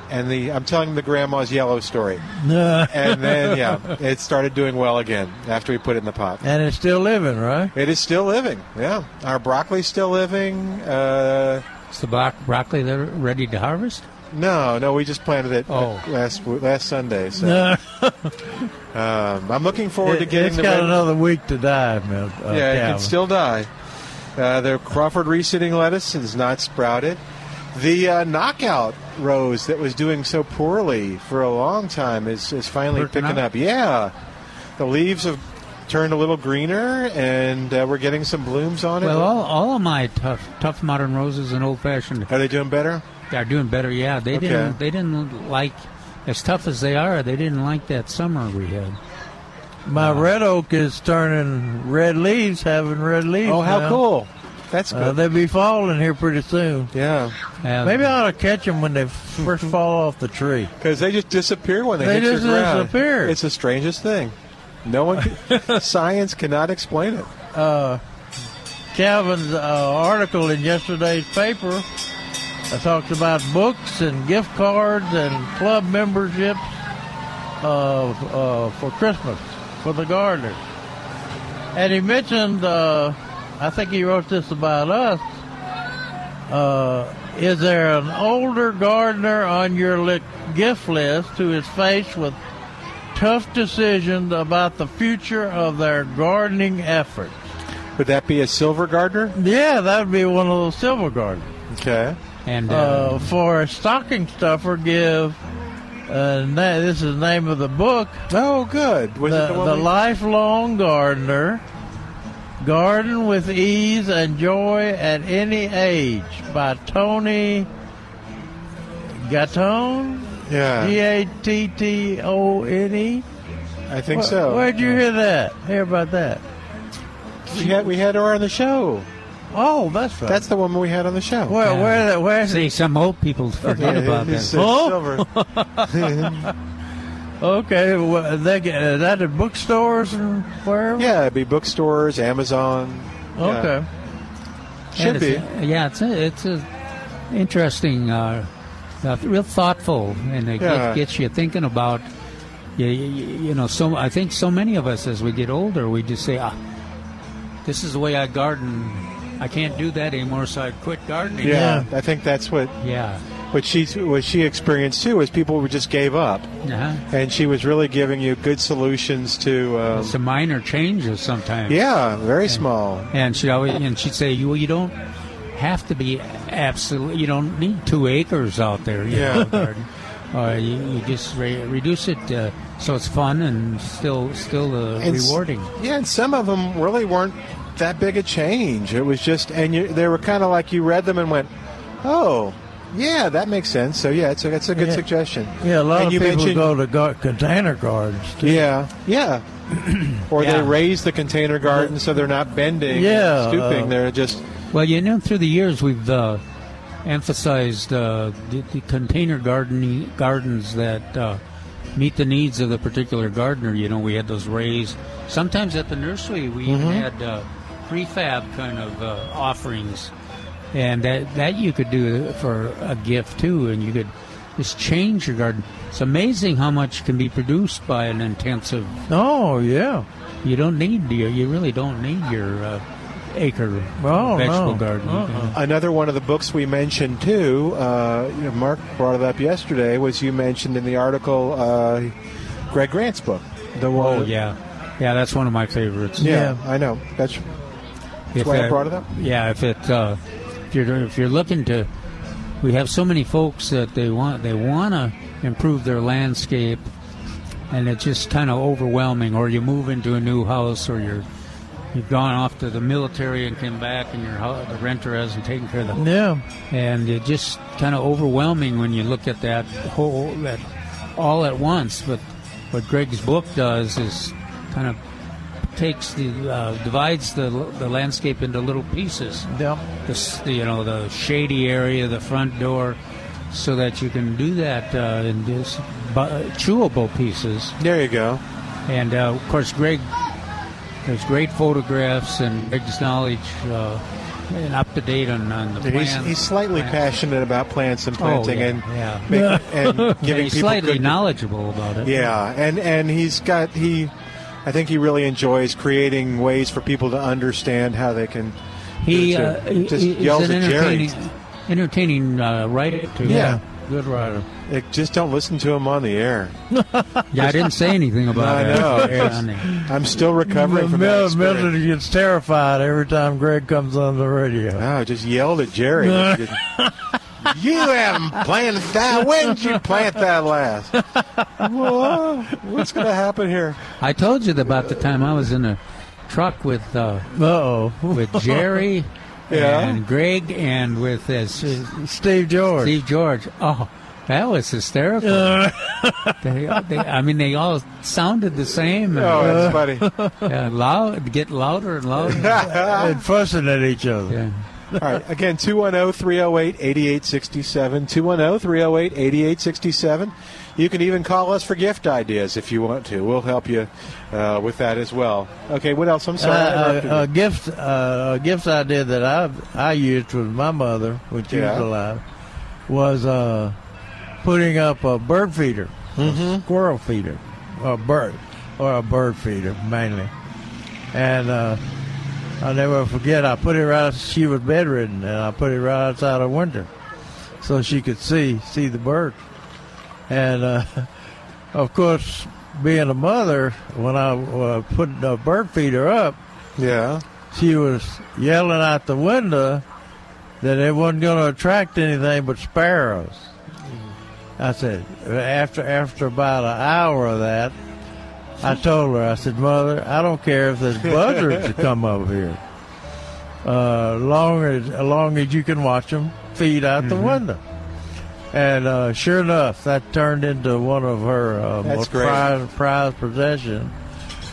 And the I'm telling the grandma's yellow story. and then, yeah, it started doing well again after we put it in the pot. And it's still living, right? It is still living. Yeah, our broccoli's still living. Uh, Is the bro- broccoli ready to harvest? No, no, we just planted it Oh. last last Sunday. So um, I'm looking forward to It, getting has the got red- another week to die, man. uh, yeah, it can still die. Uh, the Crawford reseeding lettuce is not sprouted. The uh, knockout rose that was doing so poorly for a long time is, is finally Perking picking up? up. Yeah, the leaves have turned a little greener, and uh, we're getting some blooms on it. Well, all, all of my tough tough modern roses and old fashioned Are they doing better? Are doing better. Yeah, they Okay. didn't they didn't like as tough as they are. They didn't like that summer we had. My Uh, red oak is turning red leaves, having red leaves. Oh, how now. cool! That's Uh, good. they'll be falling here pretty soon. yeah, Maybe I ought to catch them when they first fall off the tree. because they just disappear when they, They hit just the ground. disappear. It's the strangest thing. No one, can, science cannot explain it. uh, Calvin's uh, article in yesterday's paper uh, talked about books and gift cards and club memberships uh, uh, for Christmas for the gardeners. And he mentioned, uh, I think he wrote this about us. Uh, is there an older gardener on your li- gift list who is faced with tough decisions about the future of their gardening efforts? Would that be a silver gardener? Yeah, that would be one of those silver gardeners. Okay. And Uh, uh, for a stocking stuffer, give. Uh, na- this is the name of the book. Oh, good. Was the, it the the we- lifelong gardener. Garden with ease and joy at any age by Toni Gattone. Yeah. G A T T O N E. I think Where- so. Where'd you hear that? Hear about that? We had we had her on the show. Oh, that's right. That's the woman we had on the show. Where? Where? Where? see, some old people forget Yeah, about it's, that. silver. Okay, well, they get uh, that at bookstores and wherever. yeah, it'd be bookstores, Amazon. Yeah. Okay. Should be. it's- yeah, it's a, it's a interesting, uh, uh, real thoughtful, and it Yeah. get, gets you thinking about. You, you, you know, so I think so many of us, as we get older, we just say, "Ah, this is the way I garden. I can't do that anymore, so I quit gardening." Yeah, I think that's what yeah, what she what she experienced too. Is people were just gave up, uh-huh. and she was really giving you good solutions to. Um, some minor changes sometimes. yeah, very small. And she always and she'd say, "You well, you don't have to be absolutely. You don't need two acres out there. You Yeah. know, garden. Uh, you, you just re- reduce it uh, so it's fun and still still uh, And s- rewarding. Yeah, and some of them really weren't that big a change. It was just, and you, they were kind of like you read them and went, "Oh, yeah, that makes sense." So yeah, it's a, it's a good Yeah. suggestion. Yeah, a lot And of you people mentioned- go to gar- container gardens. Too. Yeah, yeah. or Yeah. they raise the container garden so they're not bending, Yeah, and stooping. uh, they're just Well, you know, through the years we've uh, emphasized uh, the, the container gardening gardens that uh, meet the needs of the particular gardener. You know, we had those raised. Sometimes at the nursery, we even Mhm. had uh, prefab kind of uh, offerings, and that that you could do for a gift too, and you could just change your garden. It's amazing how much can be produced by an intensive. Oh yeah. You don't need you, you really don't need your uh, acre Oh, vegetable no. garden. Uh-uh. Another one of the books we mentioned too, uh, you know, Mark brought it up yesterday, was you mentioned in the article uh, Greg Grant's book. The one, Oh yeah, yeah, that's one of my favorites. yeah, I know. That's, that's why I brought it up. Yeah, if it uh, if you're if you're looking to, we have so many folks that they want they want to improve their landscape, and it's just kind of overwhelming. Or you move into a new house, or you're you've gone off to the military and come back, and your the renter hasn't taken care of the Yeah. and it's just kind of overwhelming when you look at that whole that all at once. But what Greg's book does is kind of takes the uh, divides the the landscape into little pieces. Yeah. The, you know the shady area, the front door, so that you can do that uh, in just bu- chewable pieces. There you go. And uh, of course, Greg, there's great photographs and Greg's knowledge uh, and up to date on, on the plants. he's slightly plants. passionate about plants and Oh, planting yeah, and yeah. make- and Yeah, giving he's people slightly good, knowledgeable about it. Yeah, and and he's got he, I think he really enjoys creating ways for people to understand how they can. He, to- uh, just he's yells an at Jerry. entertaining, entertaining uh, writer too. Yeah. good writer. It, just don't listen to him on the air. Yeah, I didn't say anything about it. I know. Yeah, on the- I'm still recovering from that. Mil- experience. Mildred gets terrified every time Greg comes on the radio. Oh, I just yelled at Jerry. you haven't planted that. When did you plant that last? Whoa, what's going to happen here? I told you about the time I was in a truck with uh, oh with Jerry Yeah. and Greg and with uh, S- Steve George. Steve George. Oh, That was hysterical. they, they, I mean, they all sounded the same. Oh, that's funny. Yeah, loud, get louder and louder. and fussing at each other. Yeah. All right. Again, 210 308 8867. 210 308 8867. You can even call us for gift ideas if you want to. We'll help you uh, with that as well. Okay, what else? I'm sorry. Uh, a, a gift, uh, a gift idea that I I used with my mother when she Yeah. was alive was uh, putting up a bird feeder, Mm-hmm. a squirrel feeder, or a bird, or a bird feeder mainly. And uh, I'll never forget. I put it right. She was bedridden, and I put it right outside her window, so she could see see the bird. And uh, of course, being a mother, when I uh, put the bird feeder up, yeah, she was yelling out the window that it wasn't going to attract anything but sparrows. I said after after about an hour of that, I told her I said, "Mother, I don't care if there's buzzards that come over here, uh, long as as long as you can watch them feed out the window." And uh, sure enough, that turned into one of her uh, That's most great. prized, prized possession.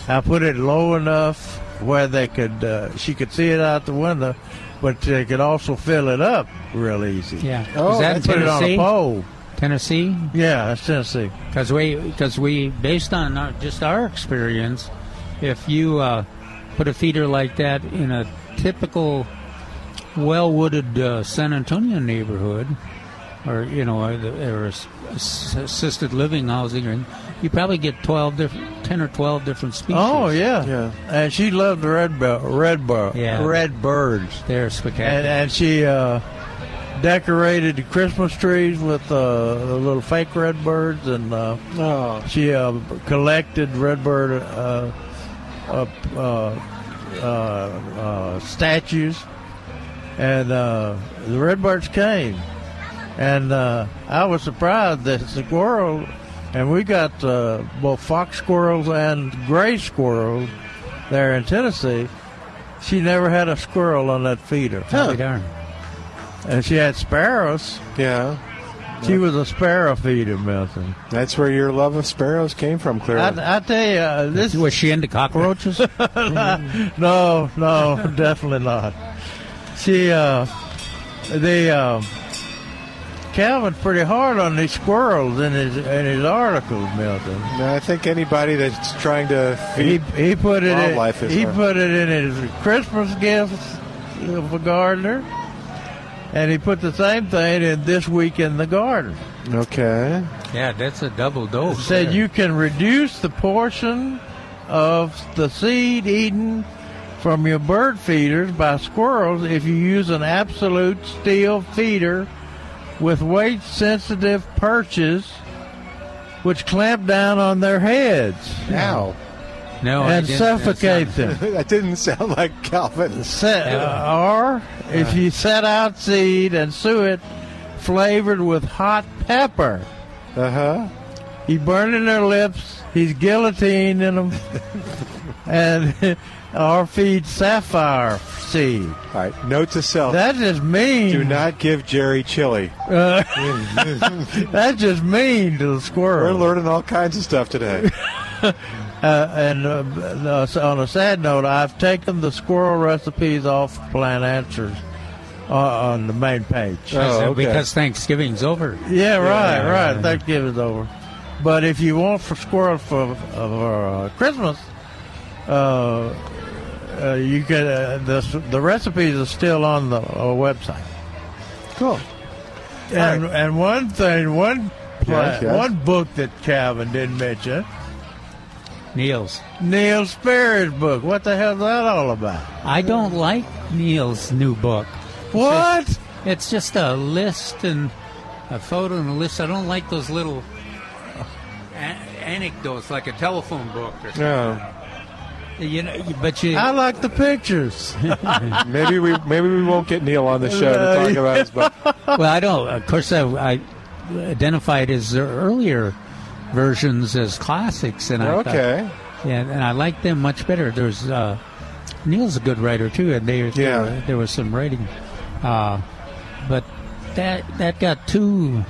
I put it low enough where they could uh, she could see it out the window, but they could also fill it up real easy. Yeah. Oh, Is that in Put it on a pole. Tennessee? Yeah, that's Tennessee. Because we, because we, based on our, just our experience, if you uh, put a feeder like that in a typical well-wooded uh, San Antonio neighborhood, or you know, or, the- or ass- ass- assisted living housing, or you probably get twelve different, ten or twelve different species. Oh yeah, Yeah. And she loved the red bir- red bird, Yeah. red birds, they're spectacular. and and she uh, decorated the Christmas trees with uh, the little fake red birds, and uh, Oh, she uh, collected red bird uh, uh, uh, uh, uh, statues, and uh, the redbirds came, and uh, I was surprised that the squirrel, and we got uh, both fox squirrels and gray squirrels there in Tennessee. She never had a squirrel on that feeder, I'll be darned. And she had sparrows. yeah. She was a sparrow feeder, Milton. That's where your love of sparrows came from, clearly. I, I tell you, uh, this Was she into cockroaches? no, no, definitely not. She, uh, the uh, Calvin's pretty hard on these squirrels in his in his articles, Milton. No, I think anybody that's trying to He feed he put it wildlife in, is he hard. put it in his Christmas gifts for Gardner, and he put the same thing in this week in the garden. Okay. yeah, that's a double dose. said there. you can reduce the portion of the seed eaten from your bird feeders by squirrels if you use an absolute steel feeder with weight sensitive perches which clamp down on their heads Ow. No, and didn't- suffocate them. that didn't sound like Calvin. Set, or if you set out seed and suet flavored with hot pepper. Uh huh. He's burning their lips. He's guillotining them, and or feed safflower seed. All right. Note to self: That's just mean. Do not give Jerry chili. Uh, that's just mean to the squirrel. We're learning all kinds of stuff today. Uh, and uh, uh, on a sad note, I've taken the squirrel recipes off Plant Answers uh, on the main page. Oh, okay. because Thanksgiving's over. Yeah, right, Yeah, right. yeah. Thanksgiving's over. But if you want for squirrel for, for uh, Christmas, uh, uh, you can. Uh, the the recipes are still on the uh, website. Cool. And and one thing, one pla- Yes, yes. one book that Calvin didn't mention, Neil's. Neil Sperry's book. What the hell's that all about? I don't like Neil's new book. What? It's just a list and a photo and a list. I don't like those little uh, a- anecdotes like a telephone book or something. No. You know, but you. I like the pictures. maybe we maybe we won't get Neil on the show to talk about his book. well, I don't. Of course, I, I identified as earlier versions as classics, and I thought- Okay. yeah, and I like them much better. There's uh, Neil's a good writer too, and there, Yeah. there, there was some writing, uh, but that that got too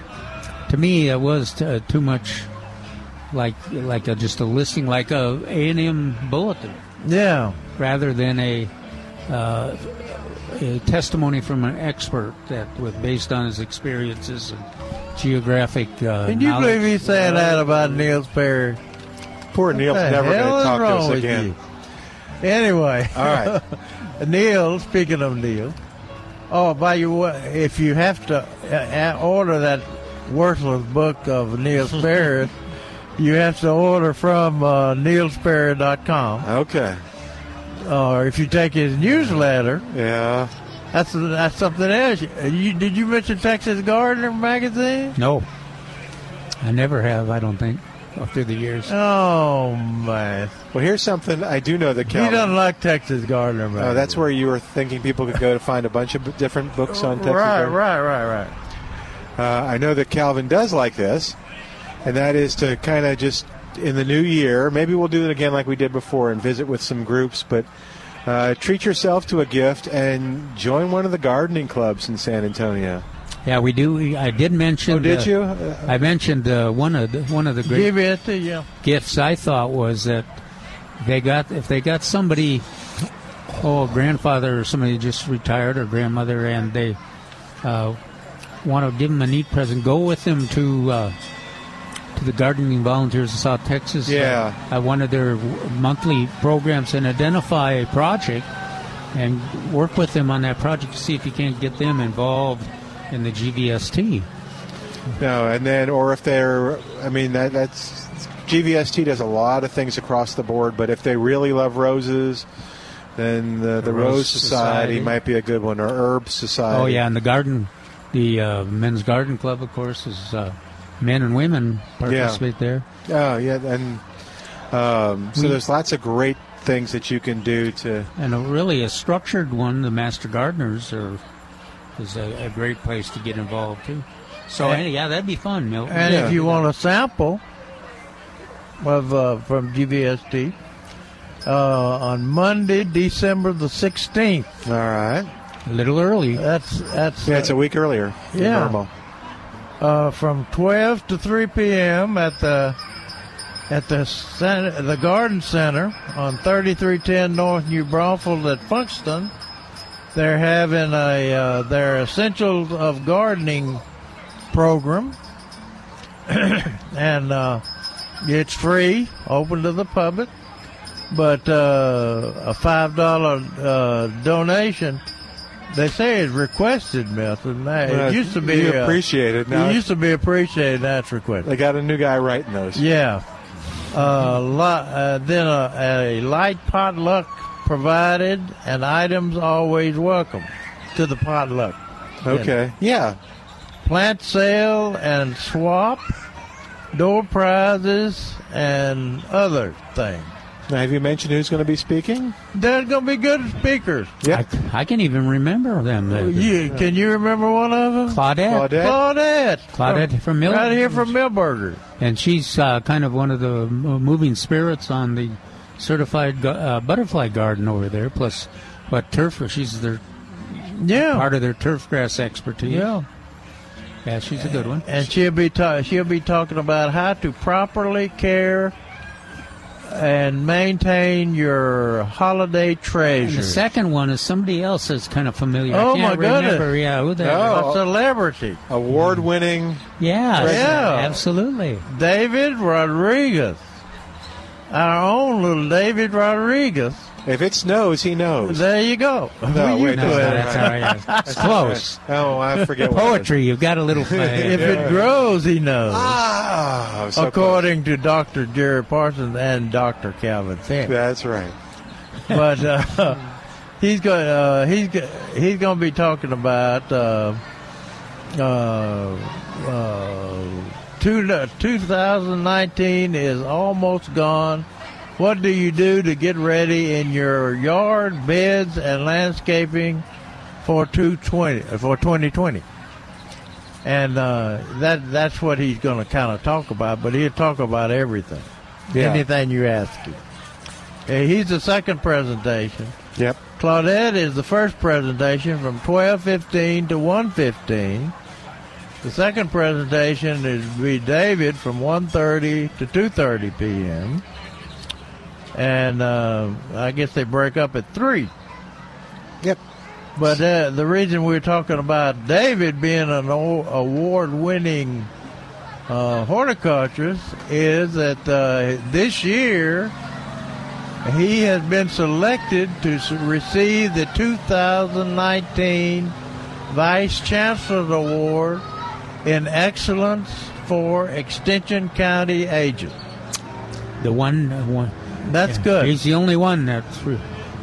to me, it was t- too much like like a, just a listing, like a A and M bulletin. Yeah. Rather than a, uh, a testimony from an expert that was based on his experiences and geographic. Uh, Can you knowledge. believe he's saying that about Neil Sperry? Poor Neil's never gonna talk to us again. you? Anyway, All right. Neil. Speaking of Neil, oh, by your way, if you have to uh, uh, order that worthless book of Neil Sperry, you have to order from uh, neilsperry.com. Okay. Or if you take his newsletter, yeah, that's that's something else. You, did you mention Texas Gardener magazine? No, I never have. I don't think through the years. Oh man! Well, here's something I do know that He Calvin. doesn't like Texas Gardener magazine. Oh, that's where you were thinking people could go to find a bunch of different books on Texas. right, Garden? right, right, right. Uh, I know that Calvin does like this, and that is to kind of just in the new year. Maybe we'll do it again like we did before and visit with some groups, but. Uh, treat yourself to a gift and join one of the gardening clubs in San Antonio. Yeah, we do. I did mention. Oh, did uh, you? I mentioned uh, one of the, one of the great Give it to you. gifts I thought was that they got if they got somebody, oh, a grandfather or somebody just retired or grandmother, and they uh, want to give them a neat present, go with them to uh, to the gardening volunteers of South Texas. Yeah. uh, uh, one of their monthly programs and identify a project and work with them on that project to see if you can't get them involved in the GVST. No, and then or if they're, I mean that that's GVST does a lot of things across the board, but if they really love roses, then the, the, Rose, Rose Society, Society. might be a good one, or Herb Society. Oh yeah, and the garden, the uh, men's garden club, of course, is uh, men and women participate there. Oh yeah, and um, so We- there's lots of great things that you can do to. And a really a structured one, the master gardeners are is a, a great place to get involved too. So And- yeah, that'd be fun, Milton. And if you want a sample of uh, from GVST uh, on Monday, December the sixteenth. All right, a little early. That's that's Yeah, it's a week earlier. Yeah. normal. Uh, from twelve to three p.m. at the at the center, the Garden Center on thirty three ten North New Braunfels at Funston. They're having a uh, their Essentials of Gardening program, and uh, it's free, open to the public. But uh, a five dollar uh, donation, they say it's requested, Milton. Now, Well, It used to be you uh, appreciate it now. It used to be appreciated. That's requested. They got a new guy writing those. Yeah. Uh, uh, then a, a light potluck provided, and items always welcome to the potluck. Okay. Yeah. Plant sale and swap, door prizes, and other things. Now, have you mentioned who's going to be speaking? There's going to be good speakers. Yeah. I, I can even remember them. The- You, can you remember one of them? Claudette. Claudette. Claudette from Mill- Right here from Milberger. and she's uh, kind of one of the moving spirits on the certified uh, butterfly garden over there. Plus, what turf? She's their Yeah. part of their turf grass expertise. Yeah. yeah, she's a good one. and she'll be ta- she'll be talking about how to properly care and maintain your holiday And the second one is somebody else that's kind of familiar. Oh, I can't my goodness. remember. Yeah, who that Oh. A celebrity. Award winning. Yeah, Yeah. absolutely. David Rodriguez. Our own little David Rodriguez. If it snows, he knows. There you go. No, wait, no, no, That's all right. It's close. Oh, I forget what. Poetry, you've got a little. If it grows, he knows. Ah, so according to Dr. Jerry Parsons and Dr. Calvin Finch. That's right. but uh, he's going uh, he's he's going to be talking about uh, uh, uh, two, 2019 is almost gone. What do you do to get ready in your yard, beds, and landscaping for 220 for 2020? And uh, that that's what he's going to kind of talk about. But he'll talk about everything, Yeah. anything you ask him. Uh, He's the second presentation. Yep. Claudette is the first presentation from 12:15 to 1:15. The second presentation is be David from 1.30 to 2.30 p.m. And uh, I guess they break up at 3. Yep. But uh, the reason we're talking about David being an award-winning uh, horticulturist is that uh, this year he has been selected to receive the 2019 Vice Chancellor's Award in Excellence for Extension County Agent. The one, uh, one. That's yeah. good. He's the only one that's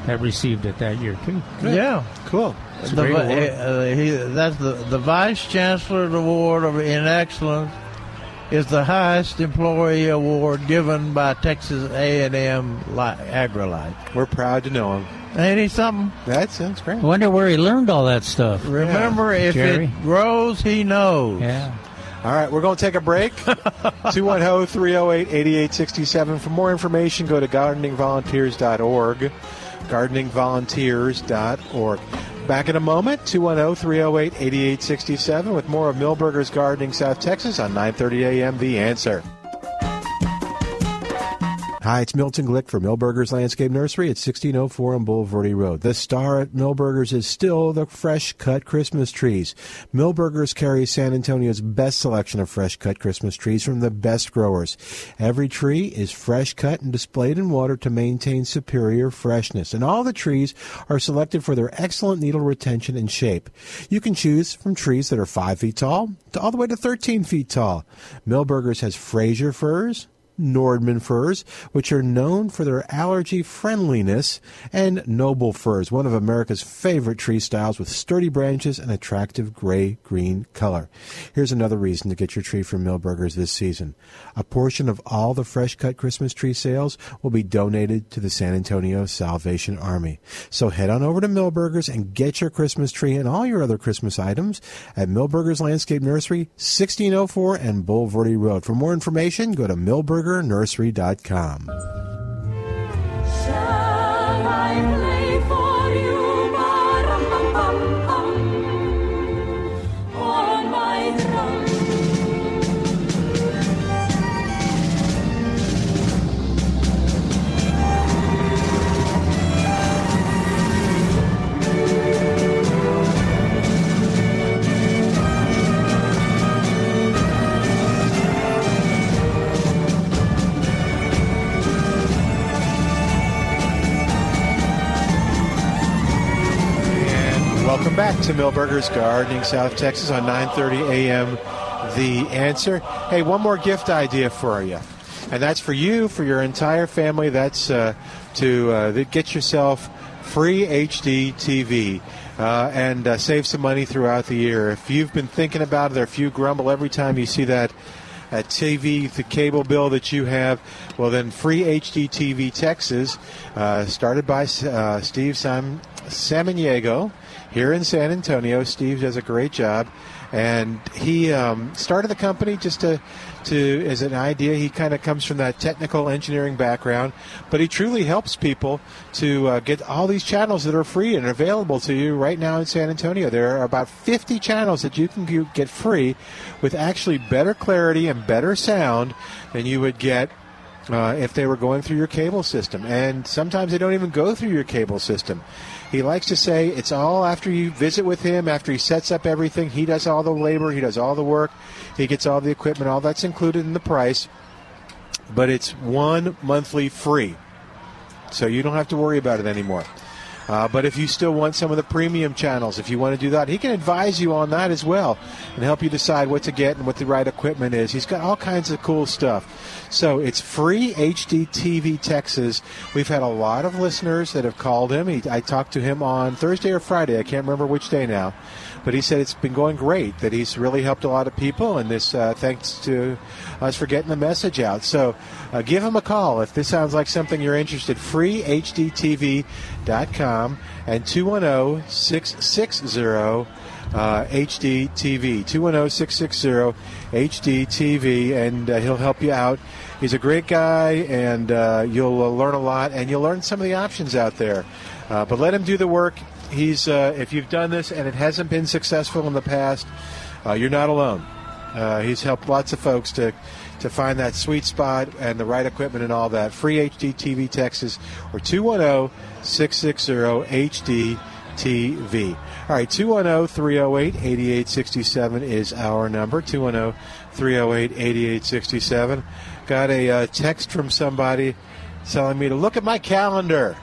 that received it that year too. Good. Yeah, cool. The, uh, he, that's the the Vice Chancellor's Award of in Excellence is the highest employee award given by Texas A&M AgriLife. We're proud to know him. Ain't he something? That sounds great. I wonder where he learned all that stuff. Remember, yeah. if Jerry? it grows, he knows. Yeah. All right, we're going to take a break. 210 308 8867. For more information, go to gardeningvolunteers.org. Gardeningvolunteers.org. Back in a moment, 210 308 8867 with more of Milberger's Gardening South Texas on 930 a.m. The Answer. Hi, it's Milton Glick for Milberger's Landscape Nursery at 1604 on Bulverde Road. The star at Milberger's is still the fresh cut Christmas trees. Milberger's carries San Antonio's best selection of fresh cut Christmas trees from the best growers. Every tree is fresh cut and displayed in water to maintain superior freshness. And all the trees are selected for their excellent needle retention and shape. You can choose from trees that are 5 feet tall to all the way to 13 feet tall. Milberger's has Fraser firs, Nordmann firs, which are known for their allergy friendliness, and noble firs, one of America's favorite tree styles with sturdy branches and attractive gray green color. Here's another reason to get your tree from Milberger's this season. A portion of all the fresh cut Christmas tree sales will be donated to the San Antonio Salvation Army. So head on over to Milberger's and get your Christmas tree and all your other Christmas items at Milberger's Landscape Nursery, 1604 and Bulverde Road. For more information, go to Milberger's burgernursery.com. Milberger's Gardening, South Texas on 9:30 a.m. The answer. Hey, one more gift idea for you, and that's for you, for your entire family. That's uh, to uh, get yourself free HD TV. Uh, and uh, save some money throughout the year. If you've been thinking about it, or if you grumble every time you see that that TV, the cable bill that you have, well, then Free HD TV Texas, uh, started by uh, Steve Sam- Samaniego, here in San Antonio. Steve does a great job, and he um, started the company just to to as an idea. He kind of comes from that technical engineering background, but he truly helps people to uh, get all these channels that are free and available to you right now in San Antonio. There are about 50 channels that you can get free with actually better clarity and better sound than you would get uh, if they were going through your cable system. And sometimes they don't even go through your cable system. He likes to say it's all after you visit with him, after he sets up everything. He does all the labor, he does all the work, he gets all the equipment, all that's included in the price. But it's one monthly free. So you don't have to worry about it anymore. Uh, but if you still want some of the premium channels, if you want to do that, he can advise you on that as well and help you decide what to get and what the right equipment is. He's got all kinds of cool stuff. So it's free HD TV Texas. We've had a lot of listeners that have called him. He, I talked to him on Thursday or Friday. I can't remember which day now. But he said it's been going great, that he's really helped a lot of people, and this uh, thanks to us for getting the message out. So uh, give him a call if this sounds like something you're interested. FreeHDTV.com and 210 660 uh, HD TV, 210 660 HD TV, and uh, he'll help you out. He's a great guy, and uh, you'll uh, learn a lot, and you'll learn some of the options out there. Uh, but let him do the work he's uh, if you've done this and it hasn't been successful in the past, uh, you're not alone. Uh, he's helped lots of folks to to find that sweet spot and the right equipment and all that. Free HD TV Texas or 210 660 HD TV. All right, 210 308 8867 is our number. 210 308 8867. Got a uh, text from somebody telling me to look at my calendar.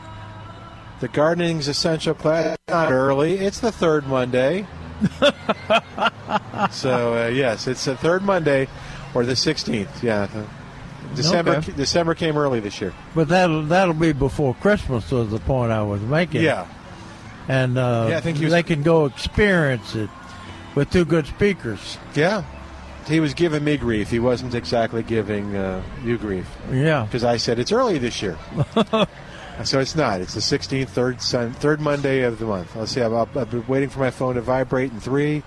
The Gardening's Essential class not early. It's the third Monday. so uh, yes, it's the third Monday or the 16th. Yeah, December. Okay. December came early this year. But that'll that'll be before Christmas was the point I was making. Yeah. And uh, Yeah, I think was- they can go experience it with two good speakers. Yeah. He was giving me grief. He wasn't exactly giving uh, you grief. Yeah. Because I said it's early this year. so it's not. It's the 16th, third, sun, third Monday of the month. Let's see. I've, I've been waiting for my phone to vibrate in three,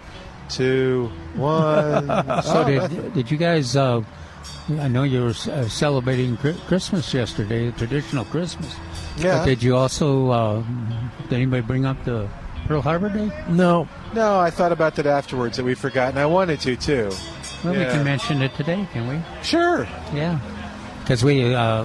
two, one. So Oh. did, did you guys? Uh, I know you were uh, celebrating Christmas yesterday, traditional Christmas. Yeah. But did you also? Uh, did anybody bring up the Pearl Harbor Day? No. No, I thought about that afterwards that we forgot, and I wanted to too. Well, we can mention it today, can we? Sure. Yeah. Because we, uh,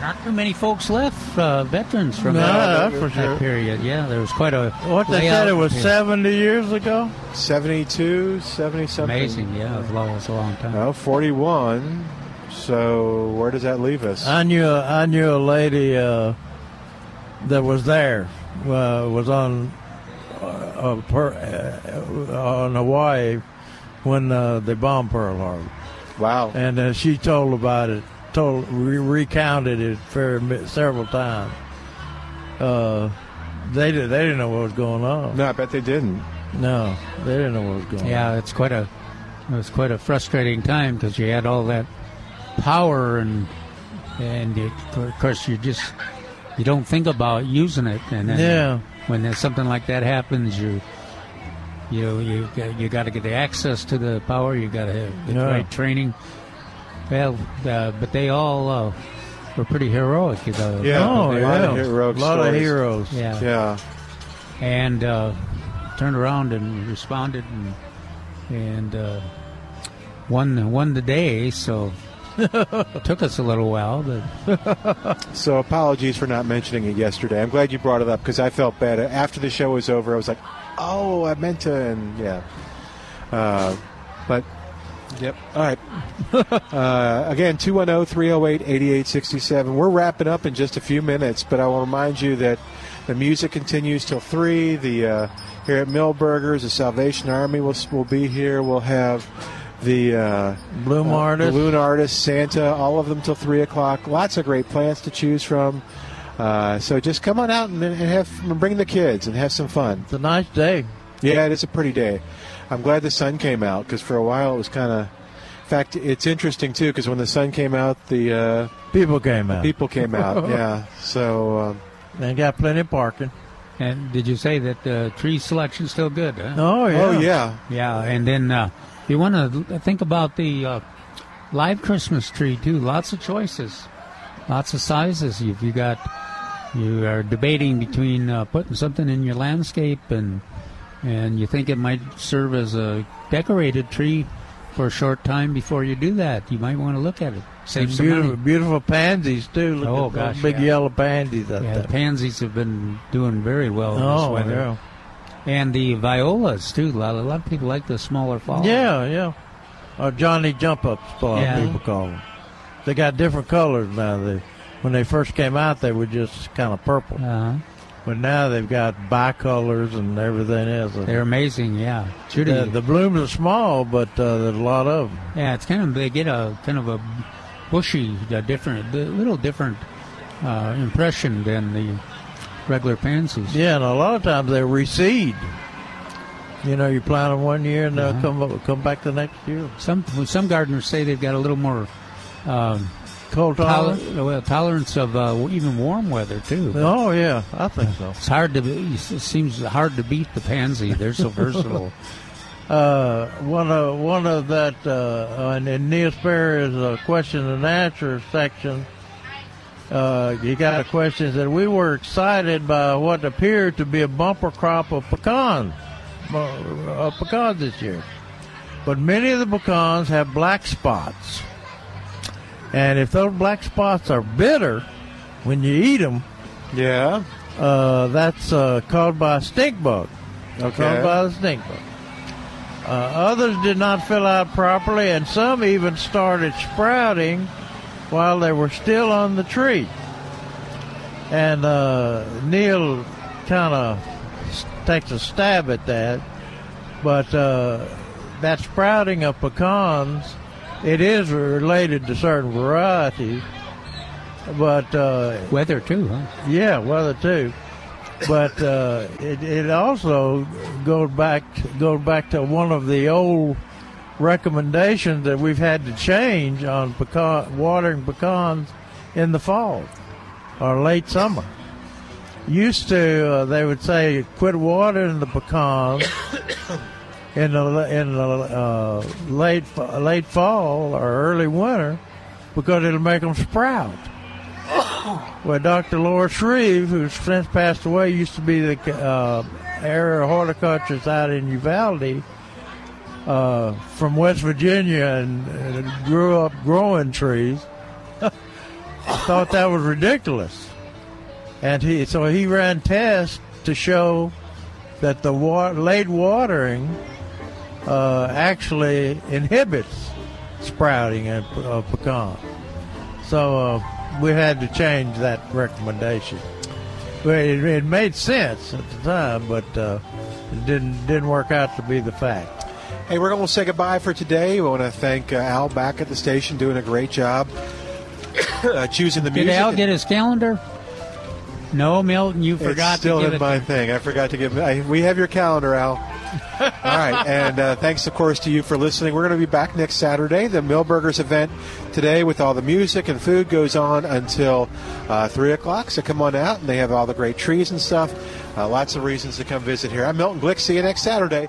not too many folks left, uh, veterans from No, that, that's for that sure. period. Yeah, there was quite a. What they said it was Yeah. 70 years ago? 72, 70 something. Amazing, yeah, it was a long, it was a long time. No, 41. So where does that leave us? I knew I knew a lady uh, that was there. Uh, was on uh, per, uh, on Hawaii when uh, they bombed Pearl Harbor. Wow! And uh, she told about it, told re- recounted it for several times. Uh, they did, they didn't know what was going on. No, I bet they didn't. No, they didn't know what was going on. Yeah, it's quite a it was quite a frustrating time because you had all that power and and it, of course you just you don't think about using it and then Yeah. when there's something like that happens you you you got- you got to get the access to the power you got to have the Yeah. right training well uh, but they all uh, were pretty heroic you know. Yeah, Oh, a lot of heroic A lot of heroes. yeah Yeah. and uh, turned around and responded and and uh, won won the day. So it took us a little while, but So apologies for not mentioning it yesterday. I'm glad you brought it up because I felt bad after the show was over. I was like, "Oh, I meant to," and yeah. Uh, but yep. All right. uh, again, oh, 210 308 8867. We're wrapping up in just a few minutes, but I will remind you that the music continues till 3. The uh, Here at Milberger's, the Salvation Army will, will be here. We'll have the uh, Bloom uh, Artist. Balloon Artist, Santa, all of them till 3 o'clock. Lots of great plants to choose from. Uh, so just come on out and, and have bring the kids and have some fun. It's a nice day. Yeah, it is a pretty day. I'm glad the sun came out because for a while it was kind of. In fact, it's interesting too because when the sun came out, the uh, people came out. People came out. yeah. So um, they got plenty of parking. And did you say that the tree selection's still good? Huh? Oh, yeah. Oh, yeah. yeah. And then uh, you want to think about the uh, live Christmas tree too. Lots of choices, lots of sizes. If you got, you are debating between uh, putting something in your landscape and and you think it might serve as a decorated tree for a short time before you do that. You might want to look at it. Save And some beautiful, money. beautiful pansies too. Look Oh, gosh, big yeah. yellow pansies out Yeah, there. the pansies have been doing very well in Oh, this weather. yeah. And the violas too. A lot, a lot of people like the smaller flowers. Yeah, yeah. Or Johnny Jump Ups, Yeah. people call them. They got different colors now. They, when they first came out, they were just kind of purple. Uh-huh. But now they've got bicolors and everything else. They're amazing. Yeah, Judy. The, the blooms are small, but uh, there's a lot of them. Yeah, it's kind of they get a kind of a bushy, a different, a little different uh, impression than the regular pansies. Yeah, and a lot of times they recede. You know, you plant them one year and they'll Uh-huh. come come back the next year. Some some gardeners say they've got a little more um, cold tolerance. well, tolerance of uh, even warm weather too. Oh yeah, I think so. It's hard to. be- It seems hard to beat the pansy. They're so versatile. Uh, one of one of that uh, uh, in Neil Sperry's uh, question and answer section, uh, you got a question that we were excited by what appeared to be a bumper crop of pecans, uh, pecans this year. but many of the pecans have black spots. And if those black spots are bitter when you eat them, yeah, uh, that's uh, caused by a stink bug. Okay. Caused by the stink bug. Uh, others did not fill out properly, and some even started sprouting while they were still on the tree. And uh, Neil kind of takes a stab at that, but uh, that sprouting of pecans, it is related to certain varieties, but uh, weather too, huh? Yeah, weather too. But uh, it, it also goes back goes back to one of the old recommendations that we've had to change on pecan, watering pecans in the fall or late summer. Used to, uh, they would say, quit watering the pecans in the in the uh, late late fall or early winter because it'll make them sprout. Well, Dr. Loy Shreve, who's since passed away, used to be the uh, area horticulturist out in Uvalde uh, from West Virginia and, and grew up growing trees. thought that was ridiculous, and he so he ran tests to show that the wa- late watering uh, actually inhibits sprouting of uh, pecan. So uh, we had to change that recommendation. It, it made sense at the time, but uh, it didn't didn't work out to be the fact. Hey, we're going to say goodbye for today. We want to thank uh, Al back at the station, doing a great job uh, choosing the music. Did. Al get his calendar? No, Milton, you forgot. It's still to give in it. my to- thing. I forgot to give. I, we have your calendar, Al. All right, and uh, thanks, of course, to you for listening. We're going to be back next Saturday. The Milberger's event today with all the music and food goes on until uh, three o'clock. So come on out, and they have all the great trees and stuff. Uh, lots of reasons to come visit here. I'm Milton Glick. See you next Saturday.